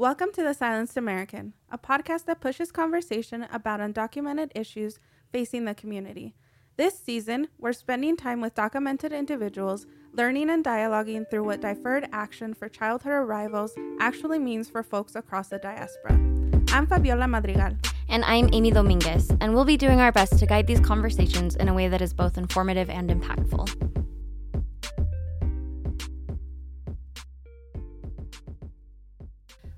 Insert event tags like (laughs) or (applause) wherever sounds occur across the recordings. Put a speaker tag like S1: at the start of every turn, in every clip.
S1: Welcome to The Silenced American, a podcast that pushes conversation about undocumented issues facing the community. This season, we're spending time with documented individuals, learning and dialoguing through what deferred action for childhood arrivals actually means for folks across the diaspora. I'm Fabiola Madrigal.
S2: And I'm Amy Dominguez, and we'll be doing our best to guide these conversations in a way that is both informative and impactful.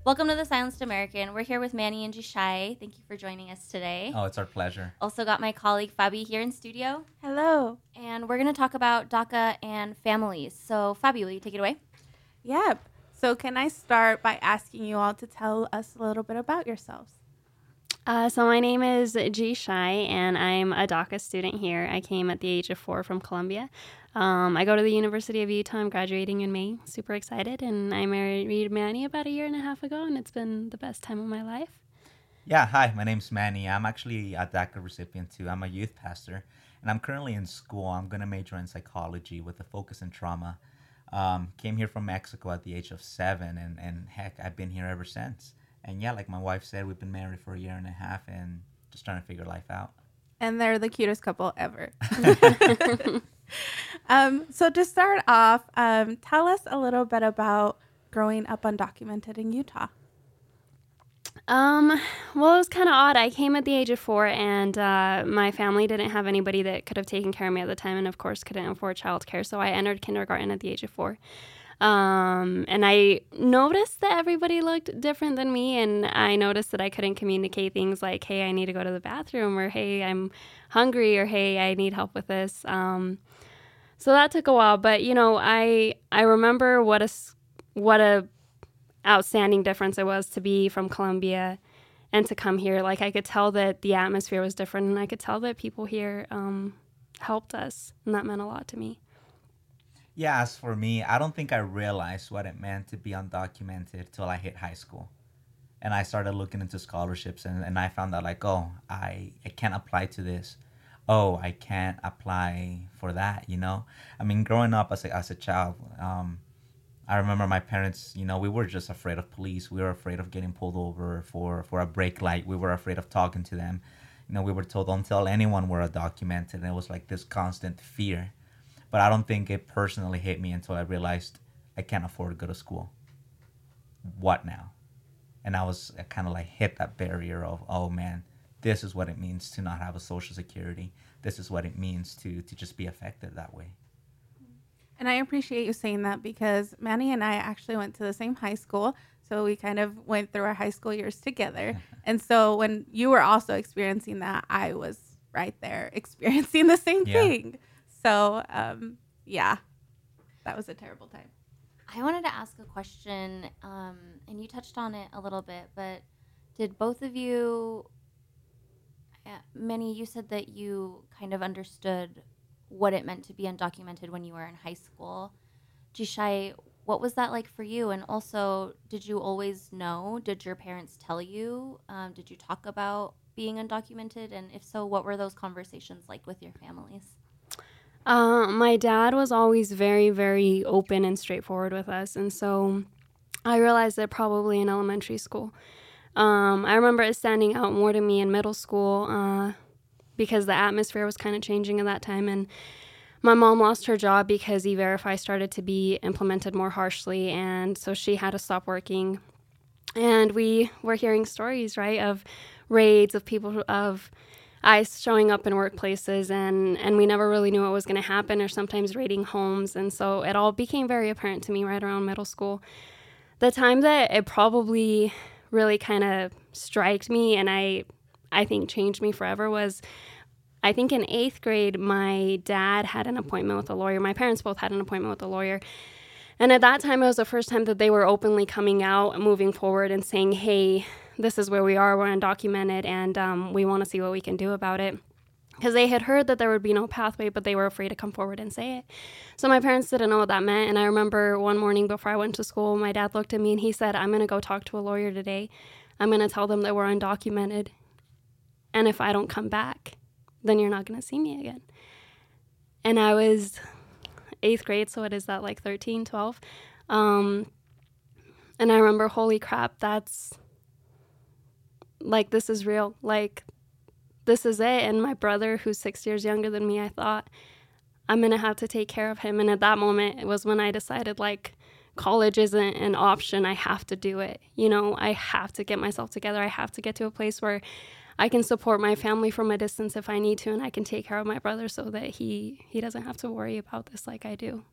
S2: Welcome to the Silenced American. We're here with Manny and Yishay. Thank you for joining us today.
S3: Oh, it's our pleasure.
S2: Also got my colleague Fabi here in studio.
S1: Hello.
S2: And we're going to talk about DACA and families. So, Fabi, will you take it away?
S1: Yep. So, can I start by asking you all to tell us a little bit about yourselves?
S4: Uh, so my name is Yishay, and I'm a DACA student here. I came at the age of four from Colombia. Um, I go to the University of Utah. I'm graduating in May. Super excited, and I married Manny about a year and a half ago, and it's been the best time of my life.
S3: Yeah, hi. My name's Manny. I'm actually a DACA recipient too. I'm a youth pastor, and I'm currently in school. I'm gonna major in psychology with a focus in trauma. Um, came here from Mexico at the age of seven, and and heck, I've been here ever since and yeah, like my wife said, we've been married for a year and a half and just trying to figure life out.
S1: And they're the cutest couple ever. (laughs) (laughs) um, so to start off, um, tell us a little bit about growing up undocumented in Utah.
S4: Um, well, it was kind of odd. I came at the age of four, and uh, my family didn't have anybody that could have taken care of me at the time, and of course, couldn't afford childcare. So I entered kindergarten at the age of four. Um, and I noticed that everybody looked different than me, and I noticed that I couldn't communicate things like, "Hey, I need to go to the bathroom," or "Hey, I'm hungry," or "Hey, I need help with this." Um, so that took a while, but you know, I I remember what a what a outstanding difference it was to be from Colombia and to come here. Like I could tell that the atmosphere was different, and I could tell that people here um, helped us, and that meant a lot to me.
S3: Yeah, as for me, I don't think I realized what it meant to be undocumented till I hit high school. And I started looking into scholarships and, and I found out like, oh, I, I can't apply to this. Oh, I can't apply for that, you know? I mean, growing up as a, as a child, um, I remember my parents, you know, we were just afraid of police. We were afraid of getting pulled over for, for a brake light. We were afraid of talking to them. You know, we were told don't tell anyone we're undocumented. And it was like this constant fear but I don't think it personally hit me until I realized I can't afford to go to school. What now? And I was kind of like hit that barrier of, oh man, this is what it means to not have a social security. This is what it means to to just be affected that way.
S1: And I appreciate you saying that because Manny and I actually went to the same high school. So we kind of went through our high school years together. (laughs) and so when you were also experiencing that, I was right there (laughs) experiencing the same yeah. thing. So, um, yeah, that was a terrible time.
S2: I wanted to ask a question, um, and you touched on it a little bit, but did both of you, Manny, you said that you kind of understood what it meant to be undocumented when you were in high school. Yishay, what was that like for you? And also, did you always know? Did your parents tell you? Um, did you talk about being undocumented? And if so, what were those conversations like with your families?
S4: Uh, my dad was always very, very open and straightforward with us. And so I realized that probably in elementary school. Um, I remember it standing out more to me in middle school uh, because the atmosphere was kind of changing at that time. And my mom lost her job because E Verify started to be implemented more harshly. And so she had to stop working. And we were hearing stories, right, of raids, of people, of ICE showing up in workplaces, and, and we never really knew what was going to happen, or sometimes raiding homes. And so it all became very apparent to me right around middle school. The time that it probably really kind of striked me and I, I think changed me forever was I think in eighth grade, my dad had an appointment with a lawyer. My parents both had an appointment with a lawyer. And at that time, it was the first time that they were openly coming out moving forward and saying, hey, this is where we are, we're undocumented, and um, we want to see what we can do about it. Because they had heard that there would be no pathway, but they were afraid to come forward and say it. So my parents didn't know what that meant. And I remember one morning before I went to school, my dad looked at me and he said, I'm going to go talk to a lawyer today. I'm going to tell them that we're undocumented. And if I don't come back, then you're not going to see me again. And I was eighth grade, so what is that, like 13, 12? Um, And I remember, holy crap, that's like, this is real. Like, this is it. And my brother, who's six years younger than me, I thought, I'm going to have to take care of him. And at that moment, it was when I decided, like, college isn't an option. I have to do it. You know, I have to get myself together. I have to get to a place where I can support my family from a distance if I need to, and I can take care of my brother so that he he doesn't have to worry about this like I do.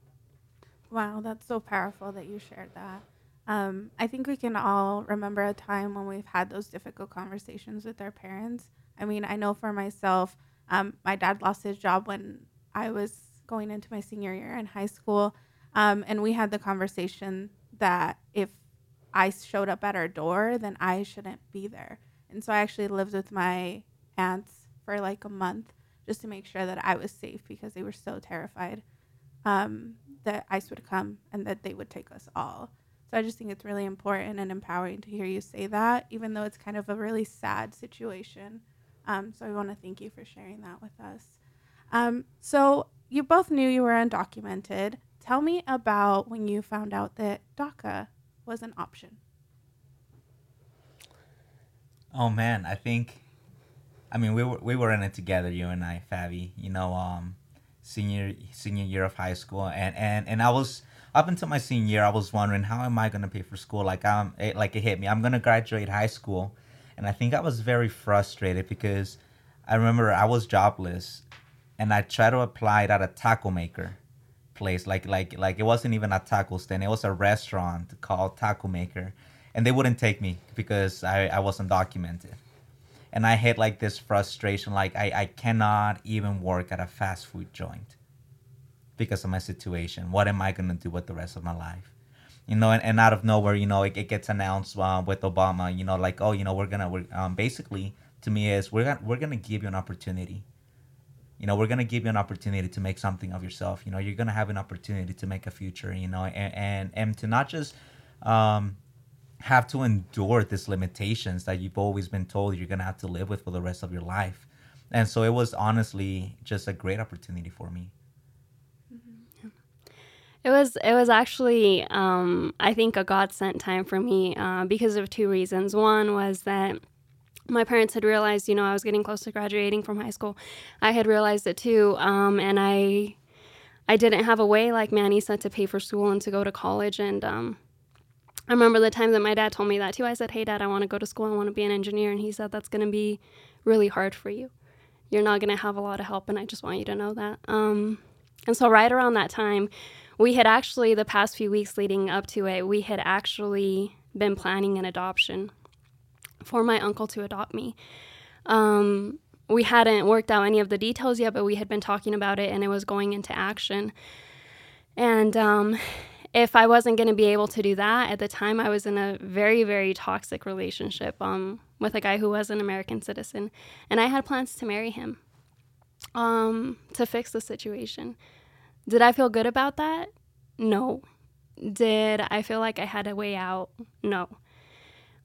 S1: Wow, that's so powerful that you shared that. Um, I think we can all remember a time when we've had those difficult conversations with our parents. I mean, I know for myself, um, my dad lost his job when I was going into my senior year in high school. Um, and we had the conversation that if I showed up at our door, then I shouldn't be there. And so I actually lived with my aunts for like a month just to make sure that I was safe because they were so terrified um, that ICE would come and that they would take us all. So I just think it's really important and empowering to hear you say that, even though it's kind of a really sad situation. Um, so I want to thank you for sharing that with us. Um, so you both knew you were undocumented. Tell me about when you found out that DACA was an option.
S3: Oh man, I think, I mean, we were we were in it together, you and I, Fabi. You know, um, senior senior year of high school, and and and I was up until my senior year, I was wondering how am I gonna pay for school? Like um, it, like it hit me. I'm gonna graduate high school, and I think I was very frustrated because I remember I was jobless, and I tried to apply at a taco maker place. Like like like it wasn't even a taco stand. It was a restaurant called Taco Maker and they wouldn't take me because I, I wasn't documented and i had like this frustration like I, I cannot even work at a fast food joint because of my situation what am i going to do with the rest of my life you know and, and out of nowhere you know it, it gets announced uh, with obama you know like oh you know we're gonna we're, um, basically to me is we're gonna we're gonna give you an opportunity you know we're gonna give you an opportunity to make something of yourself you know you're gonna have an opportunity to make a future you know and and, and to not just um, have to endure these limitations that you've always been told you're going to have to live with for the rest of your life. And so it was honestly just a great opportunity for me.
S4: It was it was actually um, I think a God sent time for me uh, because of two reasons. One was that my parents had realized, you know, I was getting close to graduating from high school. I had realized it too, um, and I I didn't have a way, like Manny said, to pay for school and to go to college. And um, I remember the time that my dad told me that too. I said, Hey, dad, I want to go to school. I want to be an engineer. And he said, That's going to be really hard for you. You're not going to have a lot of help. And I just want you to know that. Um, and so, right around that time, we had actually, the past few weeks leading up to it, we had actually been planning an adoption for my uncle to adopt me. Um, we hadn't worked out any of the details yet, but we had been talking about it and it was going into action. And um, if I wasn't going to be able to do that at the time, I was in a very, very toxic relationship um, with a guy who was an American citizen, and I had plans to marry him um, to fix the situation. Did I feel good about that? No. Did I feel like I had a way out? No.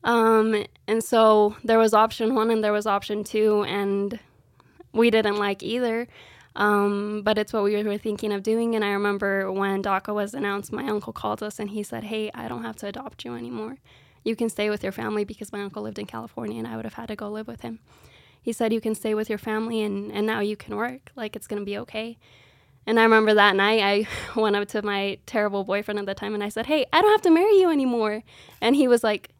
S4: Um, and so there was option one and there was option two, and we didn't like either. Um, but it's what we were thinking of doing. And I remember when DACA was announced, my uncle called us and he said, Hey, I don't have to adopt you anymore. You can stay with your family because my uncle lived in California and I would have had to go live with him. He said, You can stay with your family and, and now you can work. Like, it's going to be okay. And I remember that night I (laughs) went up to my terrible boyfriend at the time and I said, Hey, I don't have to marry you anymore. And he was like,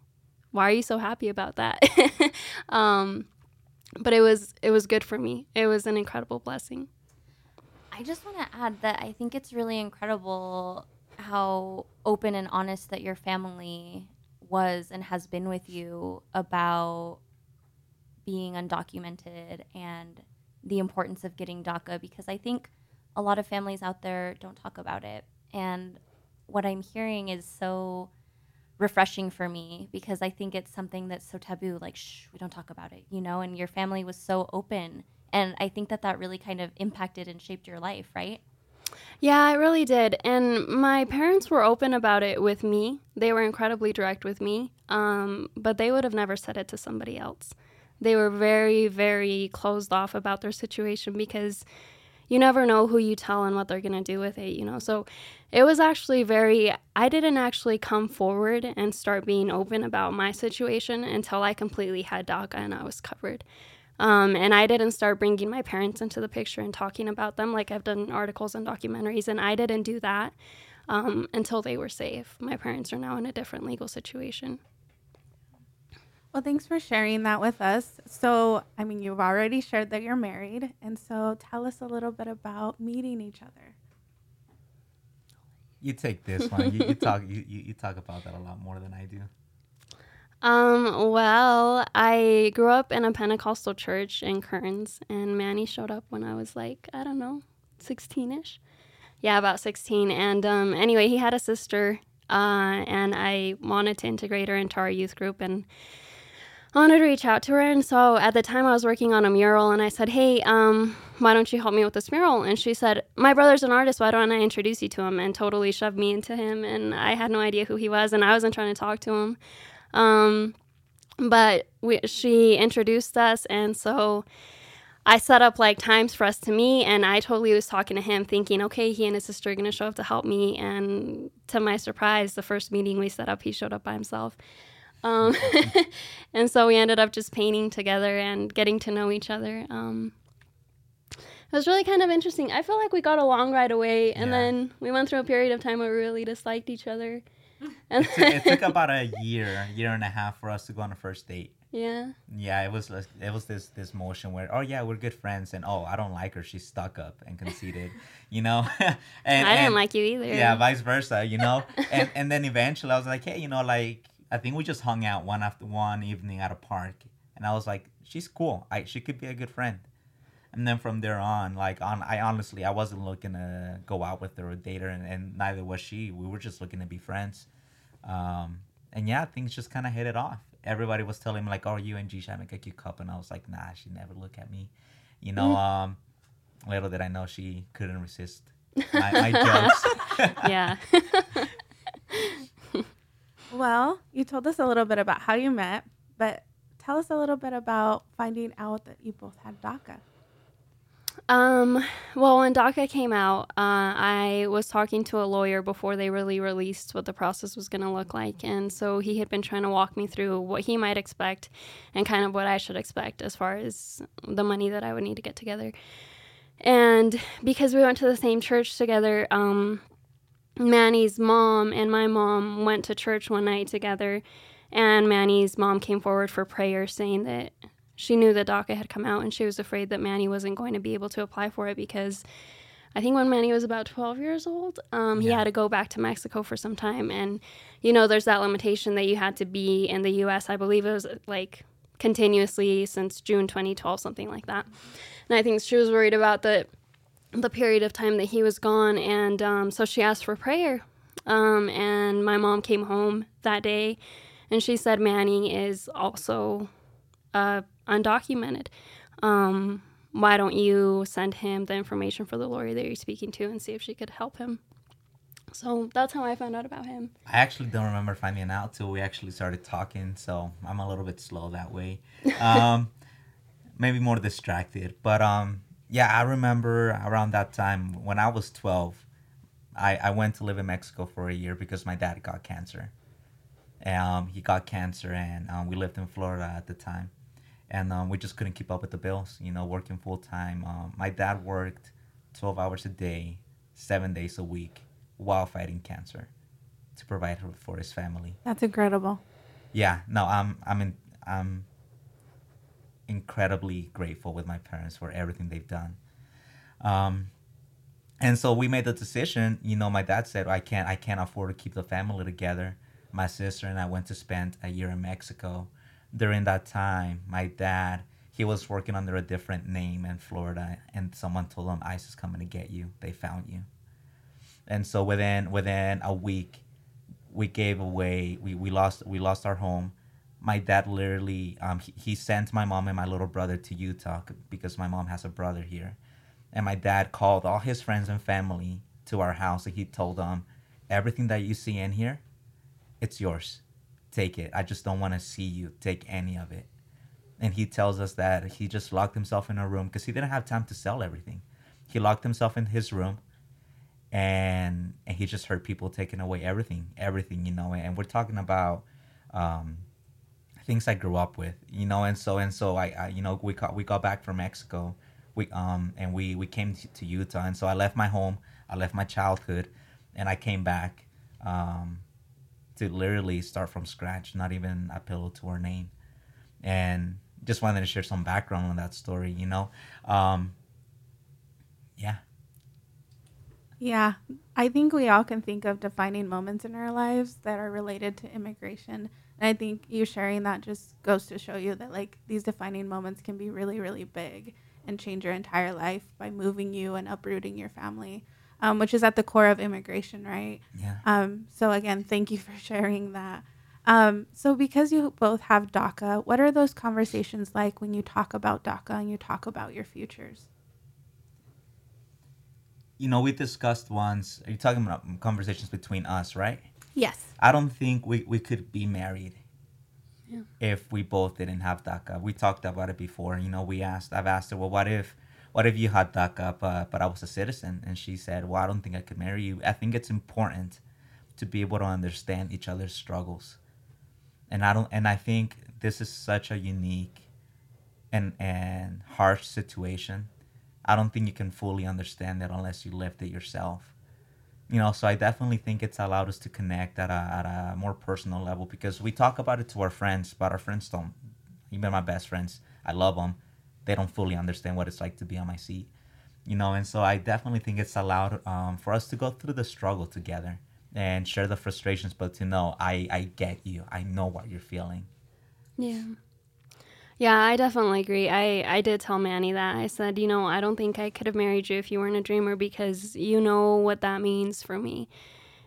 S4: Why are you so happy about that? (laughs) um, but it was it was good for me. It was an incredible blessing.
S2: I just want to add that I think it's really incredible how open and honest that your family was and has been with you about being undocumented and the importance of getting DACA because I think a lot of families out there don't talk about it. And what I'm hearing is so refreshing for me because I think it's something that's so taboo like shh we don't talk about it you know and your family was so open and I think that that really kind of impacted and shaped your life, right?
S4: Yeah, it really did. And my parents were open about it with me. They were incredibly direct with me, um, but they would have never said it to somebody else. They were very, very closed off about their situation because, you never know who you tell and what they're going to do with it, you know. So it was actually very, I didn't actually come forward and start being open about my situation until I completely had DACA and I was covered. Um, and I didn't start bringing my parents into the picture and talking about them like I've done articles and documentaries, and I didn't do that um, until they were safe. My parents are now in a different legal situation.
S1: Well, thanks for sharing that with us. So, I mean, you've already shared that you're married, and so tell us a little bit about meeting each other.
S3: You take this one. you, you talk. You, you, you talk about that a lot more than I do.
S4: Um, well, I grew up in a Pentecostal church in Kearns, and Manny showed up when I was like, I don't know, 16 ish. Yeah, about 16. And um, anyway, he had a sister, uh, and I wanted to integrate her into our youth group and wanted to reach out to her. And so at the time, I was working on a mural, and I said, Hey, um, why don't you help me with this mural? And she said, My brother's an artist. Why don't I introduce you to him? And totally shoved me into him. And I had no idea who he was, and I wasn't trying to talk to him. Um, but we, she introduced us, and so I set up like times for us to meet, and I totally was talking to him, thinking, okay, he and his sister are gonna show up to help me. And to my surprise, the first meeting we set up, he showed up by himself. Um, (laughs) and so we ended up just painting together and getting to know each other. Um, it was really kind of interesting. I feel like we got along right away, and
S3: Yeah.
S4: then we went through a period of time where we really disliked each other. (laughs) And
S3: It took, it took about a (laughs) year, year and a half for us to go on a first date.
S4: yeah.
S3: Yeah, it was it was this this motion where oh yeah we're good friends and oh I don't like her she's stuck up and conceited, you know. and,
S4: I didn't
S3: and-
S4: like you either.
S3: yeah vice versa you know and and then eventually i was like hey you know like i think we just hung out one after one evening at a park. And i was like she's cool. I, she could be a good friend. And then from there on like on i honestly i wasn't looking to go out with her or date her and, and neither was she. We were just looking to be friends. Um and yeah things just kind of hit it off. Everybody was telling me like oh you and g should make a cute couple and i was like nah she never look at me. You know um little did i know she couldn't resist (laughs) my, my jokes. (laughs)
S4: Yeah. (laughs)
S1: Well, you told us a little bit about how you met, but tell us a little bit about finding out that you both had DACA.
S4: Um, well, when DACA came out, uh, I was talking to a lawyer before they really released what the process was going to look like. And so he had been trying to walk me through what he might expect and kind of what I should expect as far as the money that I would need to get together. And because we went to the same church together, um, Manny's mom and my mom went to church one night together. And Manny's mom came forward for prayer saying that she knew that DACA had come out and she was afraid that Manny wasn't going to be able to apply for it because I think when Manny was about 12 years old, um, he had to go back to Mexico for some time. And, you know, there's that limitation that you had to be in the U.S. I believe it was like continuously since June 2012, something like that. And I think she was worried about the, the period of time that he was gone. And um, so she asked for prayer. Um, and my mom came home that day and she said Manny is also uh, undocumented. Um, why don't you send him the information for the lawyer that you're speaking to and see if she could help him? So that's how I found out about him.
S3: I actually don't remember finding out till we actually started talking, so I'm a little bit slow that way. (laughs) Um, maybe more distracted, but um, yeah, I remember around that time when I was 12, I, I went to live in Mexico for a year because my dad got cancer. Um, he got cancer, and um, we lived in Florida at the time, and um, we just couldn't keep up with the bills. You know, working full time. Um, my dad worked 12 hours a day, seven days a week, while fighting cancer to provide for- for his family.
S1: That's incredible.
S3: Yeah, no, I'm I'm in, I'm incredibly grateful with my parents for everything they've done. Um, and so we made the decision. You know, my dad said I can't I can't afford to keep the family together. My sister and I went to spend a year in Mexico. During that time, my dad he was working under a different name in Florida, and someone told him ICE is coming to get you. They found you. And so within within a week, we gave away we, we lost we lost our home my dad literally um, he, he sent my mom and my little brother to utah because my mom has a brother here. And my dad called all his friends and family to our house and he told them everything that you see in here it's yours. Take it. I just don't want to see you take any of it. And he tells us that he just locked himself in a room because he didn't have time to sell everything. He locked himself in his room and and he just heard people taking away everything everything you know and we're talking about um, things i grew up with you know and so and so i, I you know we got we got back from mexico. We um and we we came to, to utah. And so i left my home i left my childhood and i came back um to literally start from scratch not even a pillow to our name. And just wanted to share some background on that story you know? Um yeah
S1: Yeah, I think we all can think of defining moments in our lives that are related to immigration. And I think you sharing that just goes to show you that like these defining moments can be really, really big and change your entire life by moving you and uprooting your family, um, which is at the core of immigration, right?
S3: yeah
S1: Um, so again, thank you (laughs) for sharing that. Um, so because you both have DACA, what are those conversations like when you talk about DACA and you talk about your futures?
S3: You know we discussed once are you talking about conversations between us right
S1: Yes.
S3: I don't think we, we could be married
S4: Yeah.
S3: if we both didn't have DACA. We talked about it before. You know, we asked, I've asked her, well, what if, what if you had DACA, but, but I was a citizen? And she said, well, I don't think I could marry you. I think it's important to be able to understand each other's struggles. And I don't, and I think this is such a unique and, and harsh situation. I don't think you can fully understand it unless you lived it yourself. You know so i definitely think it's allowed us to connect at a, at a more personal level because we talk about it to our friends but our friends don't. Even my best friends i love them they don't fully understand what it's like to be on my seat you know and so i definitely think it's allowed um, for us to go through the struggle together and share the frustrations but to know i i get you. I know what you're feeling.
S4: Yeah. Yeah, I definitely agree. I, I did tell Manny that. I said, you know, I don't think I could have married you if you weren't a dreamer because you know what that means for me.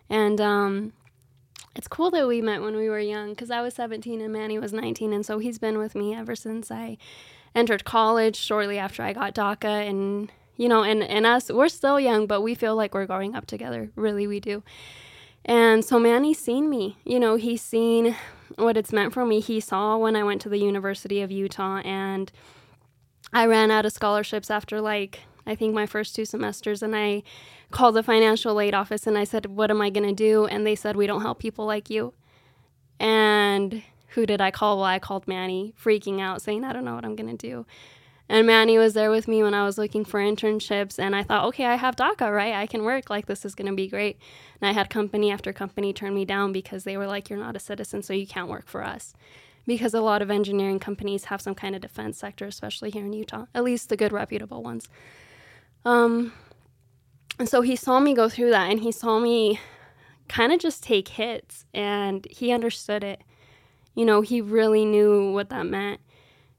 S4: And um, it's cool that we met when we were young because I was 17 and Manny was 19. And so he's been with me ever since I entered college shortly after I got DACA. And, you know, and, and us, we're still young, but we feel like we're growing up together. Really, we do. And so Manny's seen me. You know, he's seen what it's meant for me. He saw when I went to the University of Utah and I ran out of scholarships after like I think my first two semesters and I called the financial aid office and I said, "What am I going to do?" And they said, "We don't help people like you." And who did I call? Well, I called Manny, freaking out, saying, "I don't know what I'm going to do." And Manny was there with me when I was looking for internships. And I thought, okay, I have DACA, right? I can work. Like, this is going to be great. And I had company after company turn me down because they were like, you're not a citizen, so you can't work for us. Because a lot of engineering companies have some kind of defense sector, especially here in Utah, at least the good, reputable ones. Um, and so he saw me go through that and he saw me kind of just take hits and he understood it. You know, he really knew what that meant.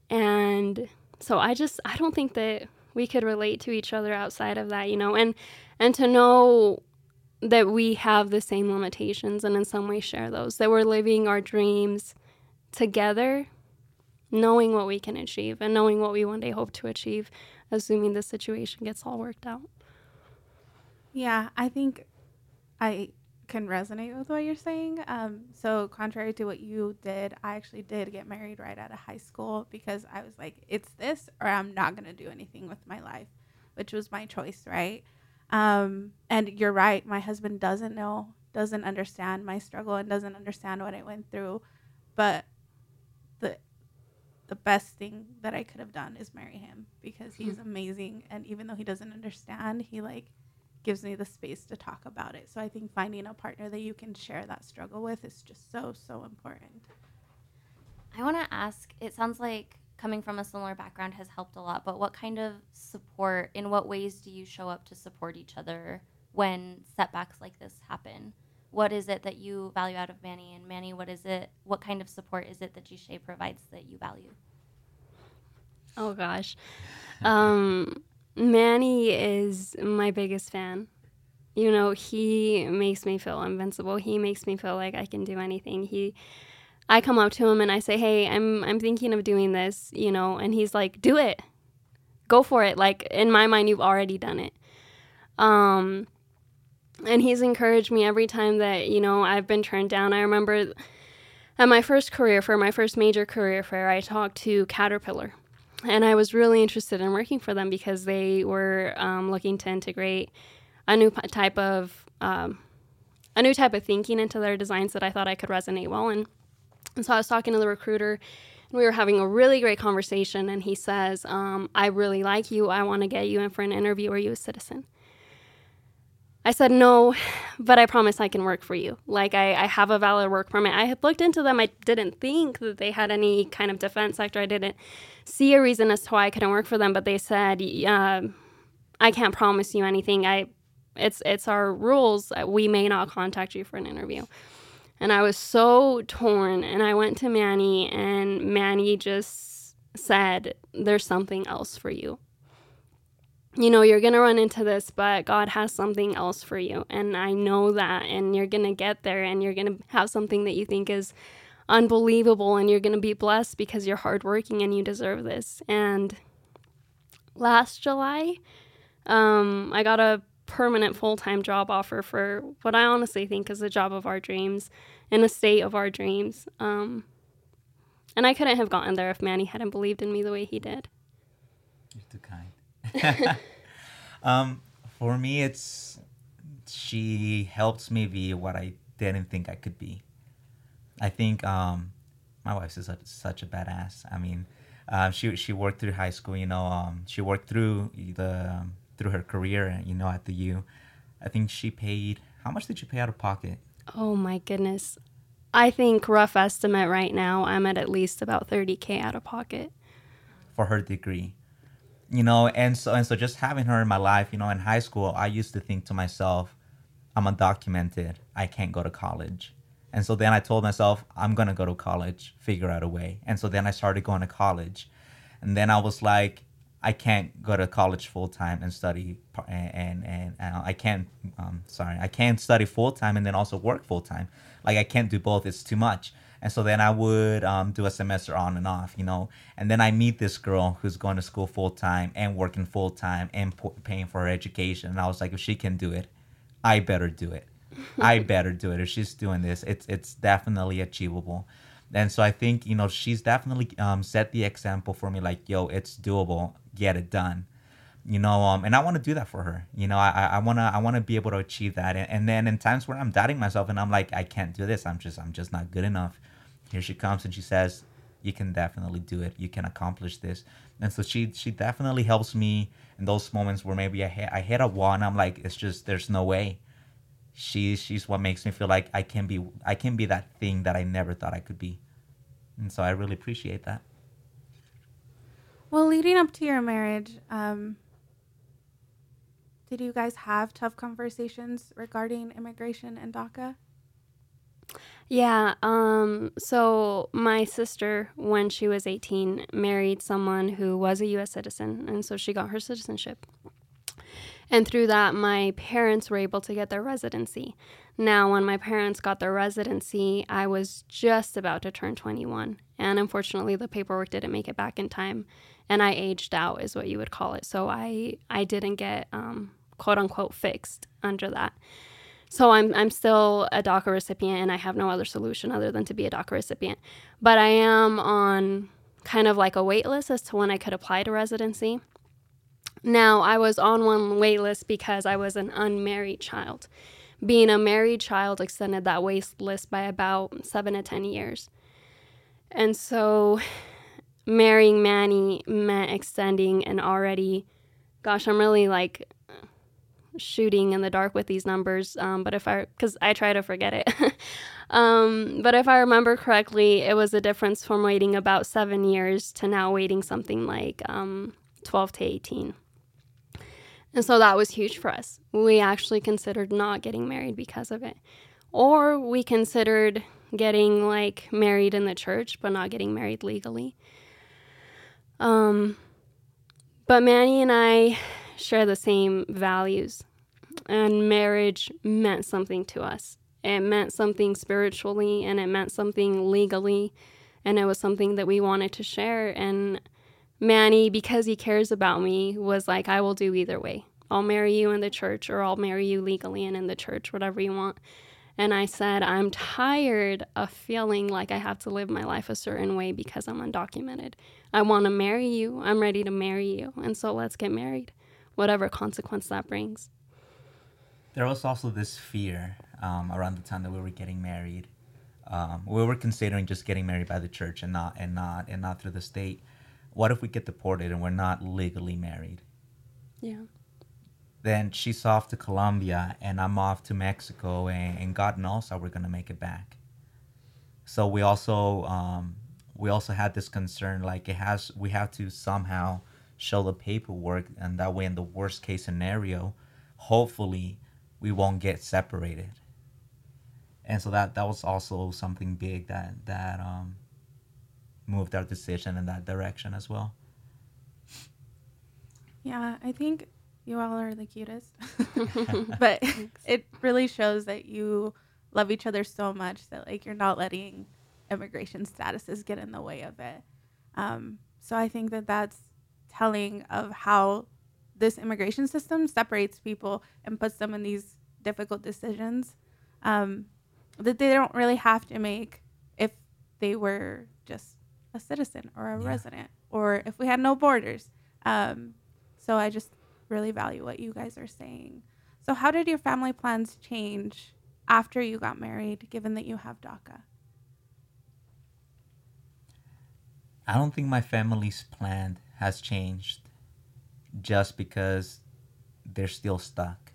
S4: And so I just I don't think that we could relate to each other outside of that, you know, and and to know that we have the same limitations and in some way share those, that we're living our dreams together, knowing what we can achieve and knowing what we one day hope to achieve, assuming the situation gets all worked out.
S1: Yeah, I think I can resonate with what you're saying. Um, so, contrary to what you did, I actually did get married right out of high school because I was like, it's this or I'm not going to do anything with my life, which was my choice, right? Um, and you're right. My husband doesn't know, doesn't understand my struggle, and doesn't understand what I went through. But the the best thing that I could have done is marry him because he's amazing. And even though he doesn't understand, he like gives me the space to talk about it. So I think finding a partner that you can share that struggle with is just so so important.
S2: I want to ask it sounds like coming from a similar background has helped a lot, but what kind of support, in what ways do you show up to support each other when setbacks like this happen? What is it that you value out of Manny? And Manny, what is it, what kind of support is it that Yishay provides that you value?
S4: Oh gosh. Um, Manny is my biggest fan. You know, he makes me feel invincible. He makes me feel like I can do anything. He I come up to him and I say, "Hey, I'm I'm thinking of doing this," you know, and he's like, "Do it. Go for it." Like in my mind, you've already done it. Um and he's encouraged me every time that, you know, I've been turned down. I remember at my first career fair, my first major career fair, I talked to Caterpillar and I was really interested in working for them because they were um, looking to integrate a new type of um, a new type of thinking into their designs that I thought I could resonate well in. And so I was talking to the recruiter, and we were having a really great conversation. And he says, um, "I really like you. I want to get you in for an interview. Are you a citizen?" I said, no, but I promise I can work for you. Like, I, I, have a valid work permit. I had looked into them. I didn't think that they had any kind of defense sector. I didn't see a reason as to why I couldn't work for them, but they said, uh, I can't promise you anything. I, it's, it's our rules. We may not contact you for an interview. And I was so torn. And I went to Manny, and Manny just said, There's something else for you you know, you're going to run into this, but God has something else for you. And I know that. And you're going to get there and you're going to have something that you think is unbelievable and you're going to be blessed because you're hardworking and you deserve this. And last July, um, I got a permanent full time job offer for what I honestly think is the job of our dreams in a state of our dreams. Um, and I couldn't have gotten there if Manny hadn't believed in me the way he did.
S3: You're too kind. (laughs) um, for me, it's she helps me be what I didn't think I could be. I think um, my wife's is such a badass. I mean, uh, she she worked through high school. You know, um, she worked through the um, through her career. You know, at the U. I think she paid. How much did you pay out of pocket?
S4: Oh my goodness. I think rough estimate right now, I'm at at least about 30k out of pocket
S3: for her degree you know and so and so just having her in my life you know in high school i used to think to myself i'm undocumented. I can't go to college. And so then i told myself i'm gonna go to college figure out a way. And so then i started going to college. And then i was like i can't go to college full time and study and and, and, and i can't um, sorry i can't study full time and then also work full time like i can't do both. It's too much and so then I would um, do a semester on and off, you know. And then I meet this girl who's going to school full time and working full time and p- paying for her education. And I was like, if she can do it, I better do it. (laughs) I better do it. If she's doing this, it's it's definitely achievable. And so I think you know she's definitely um, set the example for me. Like, yo, it's doable. Get it done you know um and i want to do that for her you know i i want to i want to be able to achieve that and, and then in times where i'm doubting myself and i'm like i can't do this i'm just i'm just not good enough here she comes and she says you can definitely do it. You can accomplish this. And so she she definitely helps me in those moments where maybe i hit, I hit a wall and i'm like it's just there's no way. She she's what makes me feel like i can be i can be that thing that i never thought i could be. And so i really appreciate that.
S1: Well leading up to your marriage um did you guys have tough conversations regarding immigration and daca
S4: yeah. Um, so my sister, when she was 18, married someone who was a U.S. citizen, and so she got her citizenship. And through that, my parents were able to get their residency. Now, when my parents got their residency, I was just about to turn 21. And unfortunately, the paperwork didn't make it back in time. And I aged out, is what you would call it. So I, I didn't get um, quote unquote fixed under that. So I'm I'm still a DACA recipient and I have no other solution other than to be a DACA recipient. But I am on kind of like a wait list as to when I could apply to residency. Now, I was on one wait list because I was an unmarried child. Being a married child extended that wait list by about 7 to 10 years. And so marrying Manny meant extending an already gosh, I'm really like shooting in the dark with these numbers. Um, but if I, because I try to forget it. (laughs) um, but if I remember correctly, it was a difference from waiting about seven years to now waiting something like um, 12 to 18. And so that was huge for us. We actually considered not getting married because of it. Or we considered getting like married in the church, but not getting married legally. Um, but Manny and I share the same values and marriage meant something to us. It meant something spiritually and it meant something legally, and it was something that we wanted to share. And Manny, because he cares about me, was like, I will do either way. I'll marry you in the church or I'll marry you legally and in the church, whatever you want. And I said, I'm tired of feeling like I have to live my life a certain way because I'm undocumented. I want to marry you. I'm ready to marry you. And so let's get married, whatever consequence that brings.
S3: There was also this fear um, around the time that we were getting married. Um, we were considering just getting married by the church and not and not and not through the state. What if we get deported and we're not legally married?
S4: Yeah.
S3: Then she's off to Colombia and I'm off to Mexico, and, and God knows how we're gonna make it back. So we also um, we also had this concern like it has we have to somehow show the paperwork and that way in the worst case scenario hopefully we won't get separated and so that that was also something big that that um, moved our decision in that direction as well
S1: Yeah, I think you all are the cutest. (laughs) (laughs) but it really shows that you love each other so much that like you're not letting immigration statuses get in the way of it. Um, so I think that that's telling of how this immigration system separates people and puts them in these difficult decisions um, that they don't really have to make if they were just a citizen or a
S3: Yeah.
S1: resident or if we had no borders. Um, so I just really value what you guys are saying. So how did your family plans change after you got married, given that you have DACA?
S3: I don't think my family's plan has changed just because they're still stuck.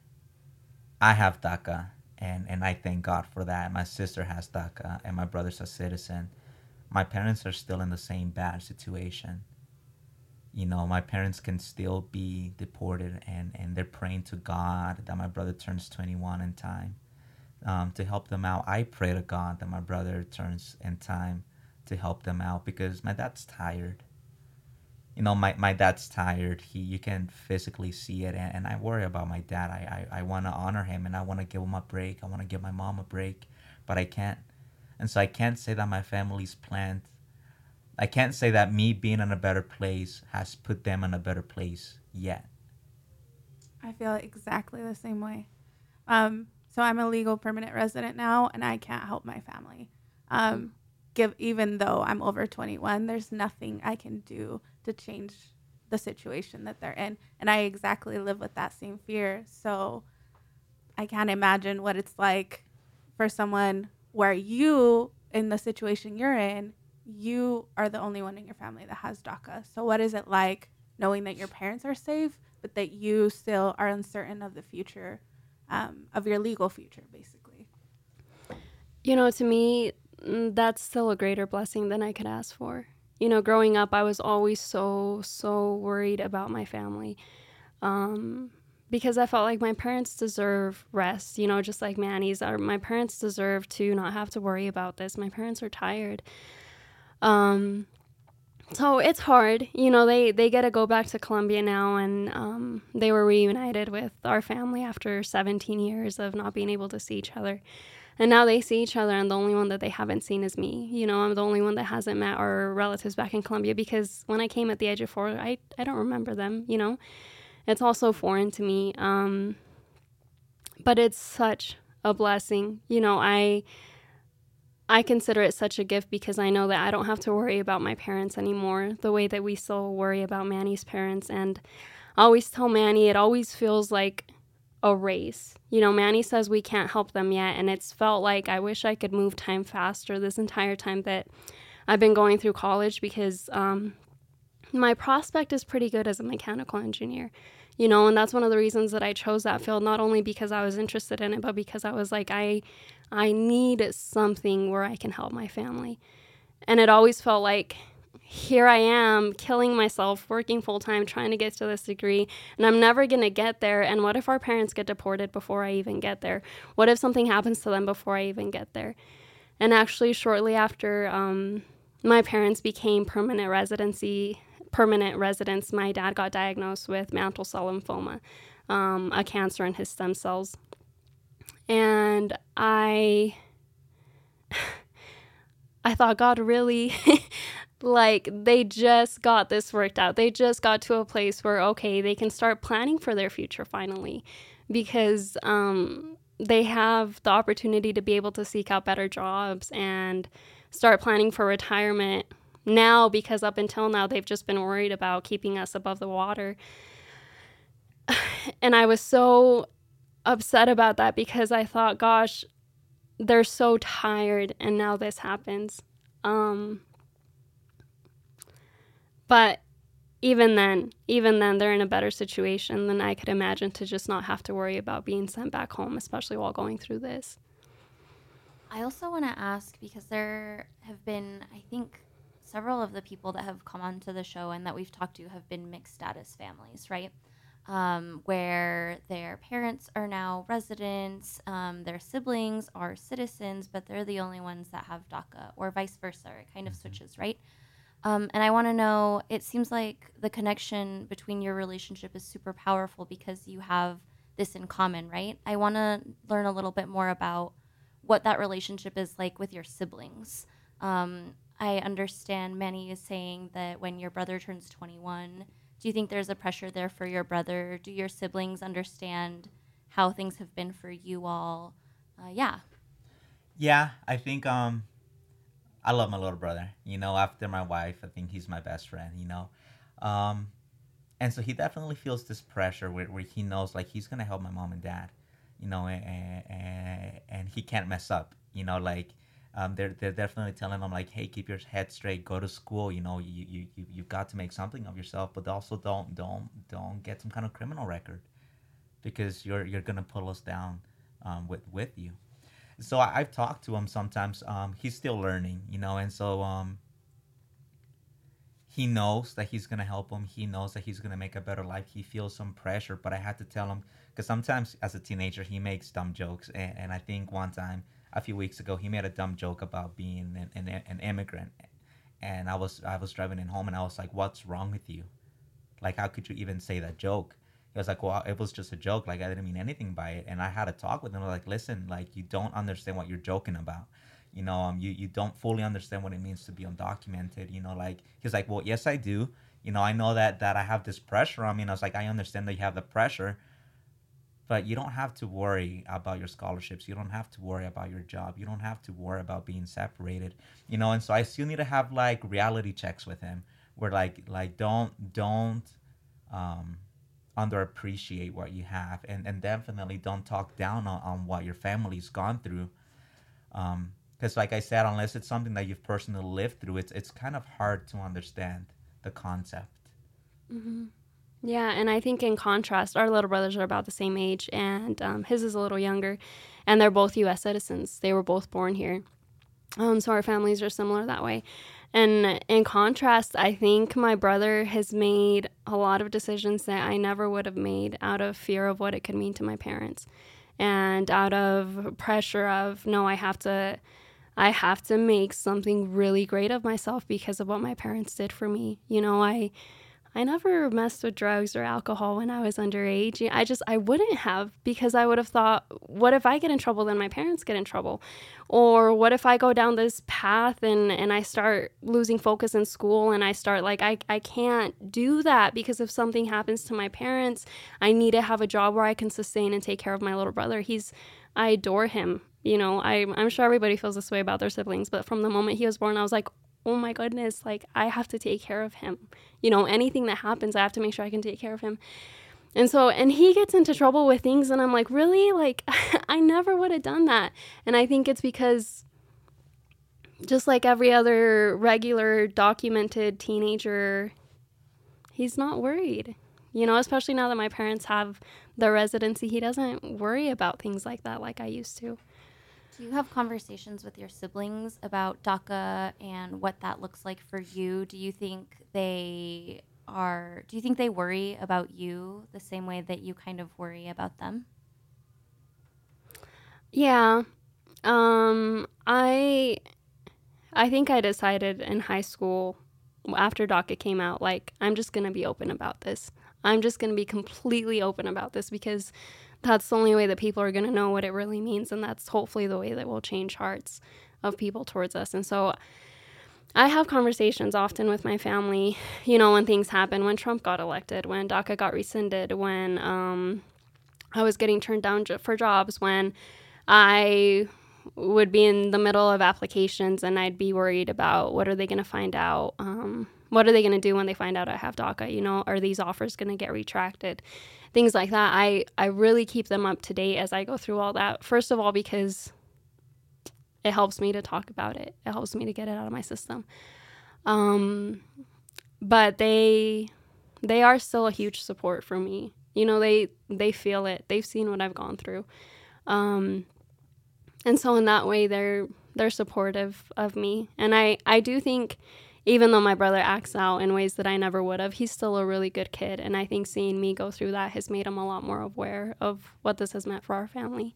S3: I have DACA, and, and I thank God for that. My sister has DACA, and my brother's a citizen. My parents are still in the same bad situation. You know, my parents can still be deported, and, and they're praying to God that my brother turns 21 in time um, to help them out. I pray to God that my brother turns in time to help them out because my dad's tired. You know, my, my dad's tired. He you can physically see it, and, and I worry about my dad. I, I, I want to honor him, and I want to give him a break. I want to give my mom a break, but I can't. And so I can't say that my family's planned. I can't say that me being in a better place has put them in a better place yet.
S1: I feel exactly the same way. Um, so I'm a legal permanent resident now, and I can't help my family. Um, give even though I'm over 21, there's nothing I can do to change the situation that they're in, and I exactly live with that same fear. So I can't imagine what it's like for someone where you, in the situation you're in, you are the only one in your family that has DACA. So what is it like knowing that your parents are safe, but that you still are uncertain of the future, um, of your legal future, basically?
S4: You know, to me, mm, that's still a greater blessing than I could ask for. You know, growing up, I was always so, so worried about my family um, because I felt like my parents deserve rest, you know, just like Manny's. Our, my parents deserve to not have to worry about this. My parents are tired. Um, so it's hard, you know. They they get to go back to Colombia now, and um, they were reunited with our family after 17 years of not being able to see each other. And now they see each other, and the only one that they haven't seen is me. You know, I'm the only one that hasn't met our relatives back in Colombia because when I came at the age of four, I, I don't remember them, you know. It's also foreign to me. Um, but it's such a blessing. You know, I I consider it such a gift because I know that I don't have to worry about my parents anymore the way that we still worry about Manny's parents. And I always tell Manny it always feels like a race. You know, Manny says we can't help them yet, and it's felt like I wish I could move time faster this entire time that I've been going through college because um, my prospect is pretty good as a mechanical engineer. You know, and that's one of the reasons that I chose that field, not only because I was interested in it, but because I was like, I I need something where I can help my family. And it always felt like here I am killing myself, working full time, trying to get to this degree, and I'm never going to get there. And what if our parents get deported before I even get there? What if something happens to them before I even get there? And actually, shortly after um, my parents became permanent residency, permanent residents, my dad got diagnosed with mantle cell lymphoma, um, a cancer in his stem cells. And I (laughs) I thought God really (laughs) like they just got this worked out. They just got to a place where okay, they can start planning for their future finally. Because um they have the opportunity to be able to seek out better jobs and start planning for retirement now because up until now they've just been worried about keeping us above the water. (sighs) And I was so upset about that because I thought, gosh, they're so tired and now this happens. Um, but even then, even then, they're in a better situation than I could imagine to just not have to worry about being sent back home, especially while going through this.
S2: I also want to ask because there have been, I think, several of the people that have come onto the show and that we've talked to have been mixed status families, right? Um, where their parents are now residents, um, their siblings are citizens, but they're the only ones that have DACA, or vice versa. It kind of switches, right? Um, and I want to know it seems like the connection between your relationship is super powerful because you have this in common, right? I want to learn a little bit more about what that relationship is like with your siblings. Um, I understand Manny is saying that when your brother turns 21, do you think there's a pressure there for your brother? Do your siblings understand how things have been for you all? Uh, yeah.
S3: Yeah, I think um I love my little brother. You know, after my wife, I think he's my best friend, you know. Um and so he definitely feels this pressure where, where he knows like he's gonna help my mom and dad, you know, and, and, and he can't mess up, you know, like um, they're they're definitely telling him like, hey, keep your head straight, go to school. You know, you you you you've got to make something of yourself, but also don't don't don't get some kind of criminal record, because you're you're gonna pull us down um, with with you. So I, have talked to him sometimes. Um, he's still learning, you know, and so um, he knows that he's gonna help him. He knows that he's gonna make a better life. He feels some pressure, but I had to tell him because sometimes as a teenager he makes dumb jokes, and, and I think one time a few weeks ago, he made a dumb joke about being an, an, an immigrant, and I was I was driving in home, and I was like, "What's wrong with you? Like, how could you even say that joke?" He was like, "Well, it was just a joke. Like, I didn't mean anything by it." And I had a talk with him. I was like, "Listen, like, you don't understand what you're joking about." You know, um, you, you don't fully understand what it means to be undocumented. You know, like he's like, well, yes, I do. You know, I know that that I have this pressure on me, and I was like, I understand that you have the pressure, but you don't have to worry about your scholarships you don't have to worry about your job you don't have to worry about being separated you know and so i still need to have like reality checks with him where like like don't don't um underappreciate what you have and and definitely don't talk down on, on what your family's gone through um because like i said unless it's something that you've personally lived through it's it's kind of hard to understand the concept
S4: mm-hmm. Yeah, and I think in contrast, our little brothers are about the same age, and um, his is a little younger, and they're both U.S. citizens. They were both born here, um, so our families are similar that way. And in contrast, I think my brother has made a lot of decisions that I never would have made out of fear of what it could mean to my parents, and out of pressure of no, I have to. I have to make something really great of myself because of what my parents did for me. You know, I I never messed with drugs or alcohol when I was underage. I just, I wouldn't have because I would have thought, what if I get in trouble, then my parents get in trouble? Or what if I go down this path and, and I start losing focus in school and I start like, I, I can't do that because if something happens to my parents, I need to have a job where I can sustain and take care of my little brother. He's, I adore him. You know, I, I'm sure everybody feels this way about their siblings, but from the moment he was born, I was like, oh my goodness, like I have to take care of him. You know, anything that happens, I have to make sure I can take care of him. And so, and he gets into trouble with things, and I'm like, really? Like, (laughs) I never would have done that. And I think it's because just like every other regular documented teenager, he's not worried. You know, especially now that my parents have the residency, he doesn't worry about things like that like I used to.
S2: Do you have conversations with your siblings about DACA and what that looks like for you? Do you think they are, do you think they worry about you the same way that you kind of worry about them?
S4: Yeah. Um, I, I think I decided in high school after DACA came out, like, I'm just going to be open about this. I'm just going to be completely open about this because that's the only way that people are going to know what it really means and that's hopefully the way that will change hearts of people towards us and so i have conversations often with my family you know when things happen when trump got elected when daca got rescinded when um, I was getting turned down for jobs when I would be in the middle of applications and I'd be worried about what are they going to find out? Um, what are they going to do when they find out I have DACA? You know, are these offers going to get retracted? Things like that. I, I really keep them up to date as I go through all that. First of all, because it helps me to talk about it, it helps me to get it out of my system. Um, but they they are still a huge support for me. You know, they they feel it. They've seen what I've gone through. Um, and so in that way they're they're supportive of me. And I I do think even though my brother acts out in ways that I never would have, he's still a really good kid. And I think seeing me go through that has made him a lot more aware of what this has meant for our family.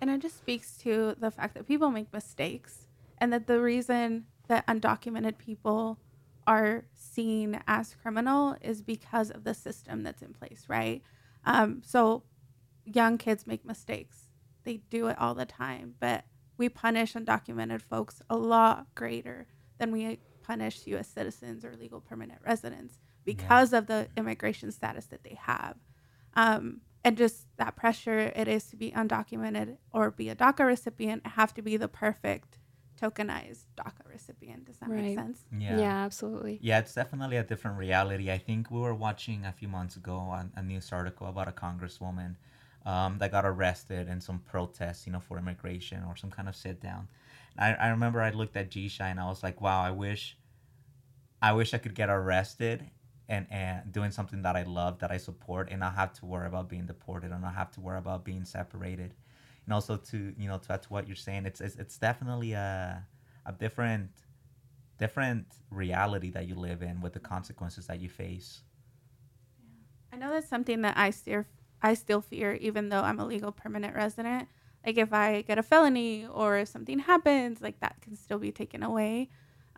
S1: And it just speaks to the fact that people make mistakes and that the reason that undocumented people are seen as criminal is because of the system that's in place, right? Um, so young kids make mistakes. They do it all the time, but we punish undocumented folks a lot greater than we punish U.S. citizens or legal permanent residents because yeah. of the immigration status that they have. Um, and just that pressure it is to be undocumented or be a DACA recipient have to be the perfect tokenized DACA recipient. Does that right. make sense?
S4: Yeah. Yeah, absolutely.
S3: Yeah, it's definitely a different reality. I think we were watching a few months ago on a news article about a congresswoman um, that got arrested in some protest, you know, for immigration or some kind of sit down. I, I remember I looked at G and I was like, wow, I wish, I wish I could get arrested and, and doing something that I love, that I support, and not have to worry about being deported and not have to worry about being separated and also to you know to add to what you're saying, it's it's, it's definitely a a different different reality that you live in with the consequences that you face.
S1: Yeah. I know that's something that I still I still fear, even though I'm a legal permanent resident. Like if I get a felony or if something happens, like that can still be taken away.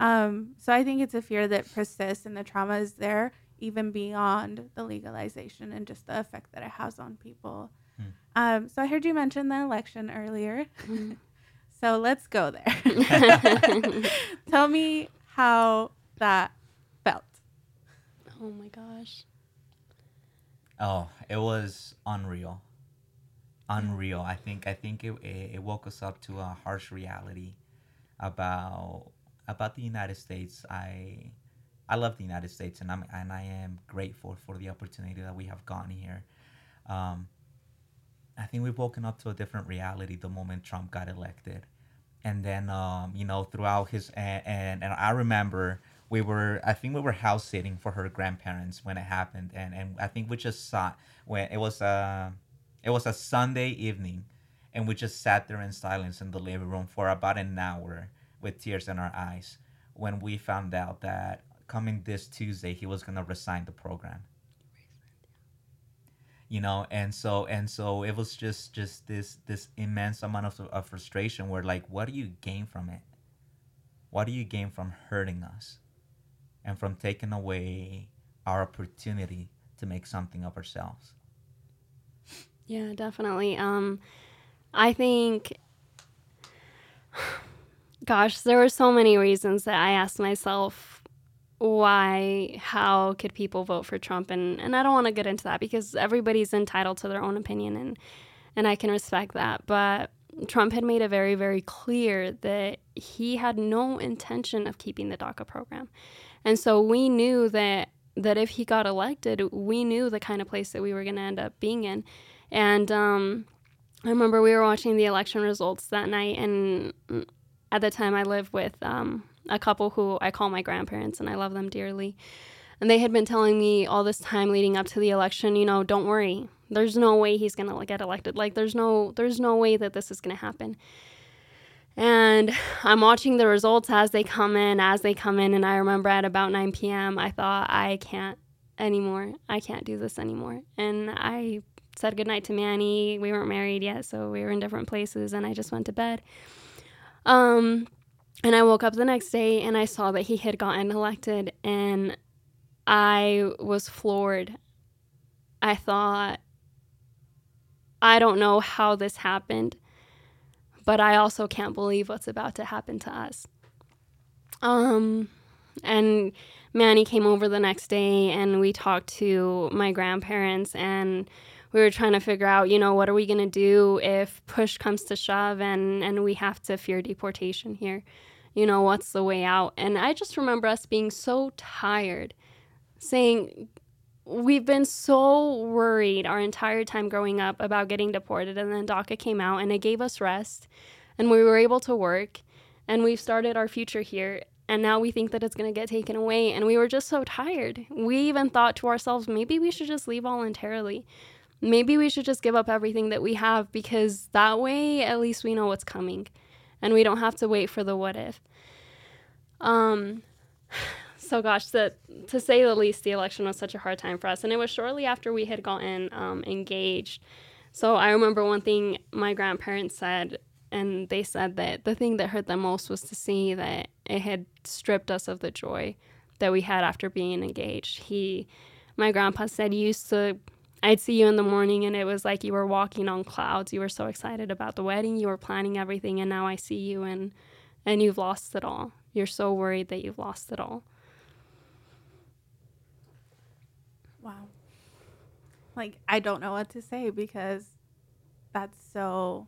S1: Um, so I think it's a fear that persists and the trauma is there even beyond the legalization and just the effect that it has on people. Hmm. Um, so I heard you mention the election earlier. Mm-hmm. (laughs) so let's go there. (laughs) Tell me how that felt.
S4: Oh my gosh.
S3: Oh, it was unreal. Unreal. I think I think it, it woke us up to a harsh reality about about the United States. I I love the United States and I'm and I am grateful for the opportunity that we have gotten here. Um, I think we've woken up to a different reality the moment Trump got elected. And then, um, you know, throughout his, and, and, and I remember we were, I think we were house sitting for her grandparents when it happened. And, and I think we just saw, when it was a, it was a Sunday evening and we just sat there in silence in the living room for about an hour with tears in our eyes when we found out that coming this Tuesday, he was going to resign the program. You know and so and so it was just just this this immense amount of, of frustration where like what do you gain from it? What do you gain from hurting us and from taking away our opportunity to make something of ourselves?
S4: Yeah definitely. Um i think gosh there were so many reasons that i asked myself why how could people vote for Trump and and I don't want to get into that because everybody's entitled to their own opinion and and I can respect that but Trump had made it very very clear that he had no intention of keeping the DACA program. And so we knew that that if he got elected, we knew the kind of place that we were going to end up being in. And um, I remember we were watching the election results that night and at the time I lived with um, a couple who I call my grandparents and I love them dearly. And they had been telling me all this time leading up to the election, you know, don't worry. There's no way he's going to get elected. Like there's no there's no way that this is going to happen. And I'm watching the results as they come in, as they come in and I remember at about 9 p.m. I thought I can't anymore. I can't do this anymore. And I said goodnight to Manny. We weren't married yet, so we were in different places and I just went to bed. Um and I woke up the next day and I saw that he had gotten elected, and I was floored. I thought, I don't know how this happened, but I also can't believe what's about to happen to us. Um, and Manny came over the next day and we talked to my grandparents and we were trying to figure out, you know, what are we going to do if push comes to shove and, and we have to fear deportation here? You know, what's the way out? And I just remember us being so tired, saying, We've been so worried our entire time growing up about getting deported. And then DACA came out and it gave us rest and we were able to work and we've started our future here and now we think that it's going to get taken away and we were just so tired we even thought to ourselves maybe we should just leave voluntarily maybe we should just give up everything that we have because that way at least we know what's coming and we don't have to wait for the what if um (sighs) so gosh that to say the least the election was such a hard time for us and it was shortly after we had gotten um, engaged so i remember one thing my grandparents said and they said that the thing that hurt them most was to see that it had stripped us of the joy that we had after being engaged. He, my grandpa said, used to, I'd see you in the morning and it was like you were walking on clouds. You were so excited about the wedding, you were planning everything, and now I see you and and you've lost it all. You're so worried that you've lost it all.
S1: Wow. Like I don't know what to say because that's so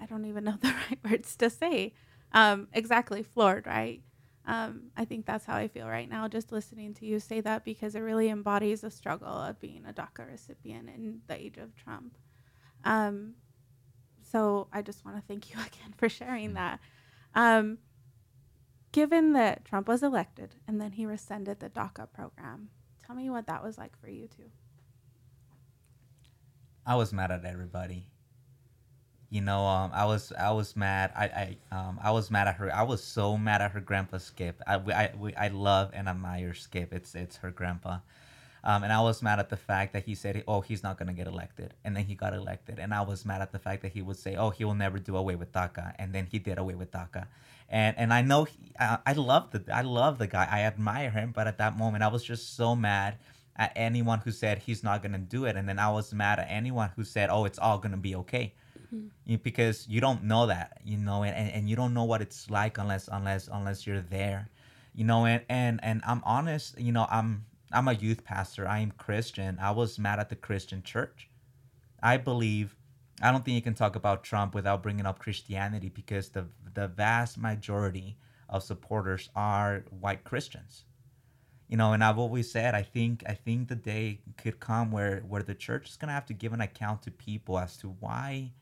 S1: I don't even know (laughs) the right words to say. Um, exactly, floored, right? Um, I think that's how I feel right now, just listening to you say that because it really embodies the struggle of being a DACA recipient in the age of Trump. Um, so I just want to thank you (laughs) again for sharing that. Um, given that Trump was elected and then he rescinded the DACA program, tell me what that was like for you too.
S3: I was mad at everybody you know, um, I was I was mad. I I um I was mad at her. I was so mad at her grandpa Skip. I I we, I love and admire Skip. It's it's her grandpa. Um, and I was mad at the fact that he said, "Oh, he's not gonna get elected," and then he got elected. And I was mad at the fact that he would say, "Oh, he will never do away with DACA," and then he did away with DACA. And and I know he, I, I love the I love the guy. I admire him, but at that moment, I was just so mad at anyone who said he's not gonna do it, and then I was mad at anyone who said, "Oh, it's all gonna be okay." Mm-hmm. because you don't know that you know and, and you don't know what it's like unless unless unless you're there you know and and and i'm honest you know i'm i'm a youth pastor. I am christian. I was mad at the christian church. I believe i don't think you can talk about trump without bringing up christianity because the the vast majority of supporters are white christians. You know and i've always said i think i think the day could come where where the church is going to have to give an account to people as to why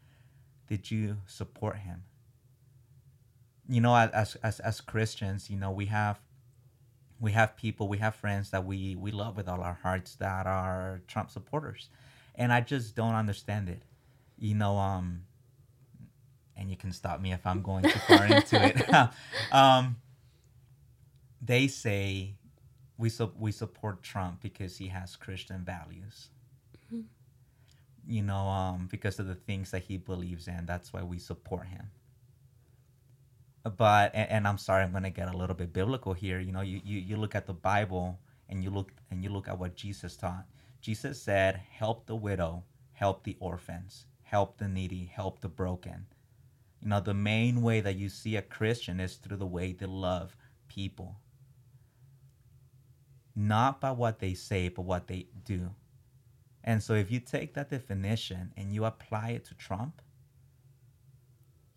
S3: did you support him? You know, as as as Christians, you know, we have we have people, we have friends that we we love with all our hearts that are Trump supporters, and I just don't understand it. You know, um, and you can stop me if I'm going too far into it. (laughs) (laughs) um, they say we su- we support Trump because he has Christian values. Mm-hmm you know, um, because of the things that he believes in. That's why we support him. But and, and I'm sorry, I'm gonna get a little bit biblical here. You know, you, you you look at the Bible and you look and you look at what Jesus taught. Jesus said, "Help the widow, help the orphans, help the needy, help the broken." You know, the main way that you see a Christian is through the way they love people. Not by what they say, but what they do. And so if you take that definition and you apply it to Trump,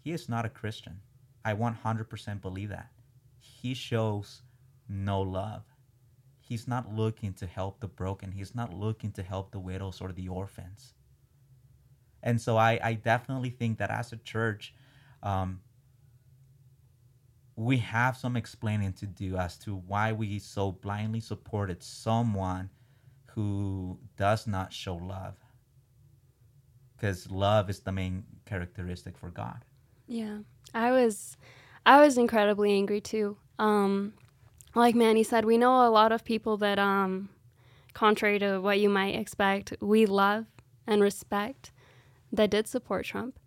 S3: he is not a Christian. I 100% believe that. He shows no love. He's not looking to help the broken. He's not looking to help the widows or the orphans. And so I, I definitely think that as a church, um, we have some explaining to do as to why we so blindly supported someone who does not show love. Because love is the main characteristic for god.
S4: Yeah. I was i was incredibly angry too. Um like manny said we know a lot of people that um contrary to what you might expect we love and respect that did support trump.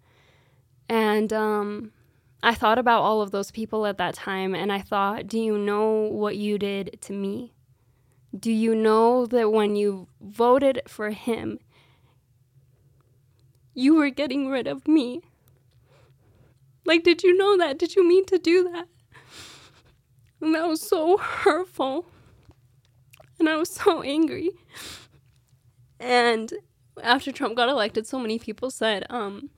S4: And um I thought about all of those people at that time and I thought, do you know what you did to me? Do you know that when you voted for him, you were getting rid of me? Like, did you know that? Did you mean to do that? And that was so hurtful. And I was so angry. And after Trump got elected, so many people said, um,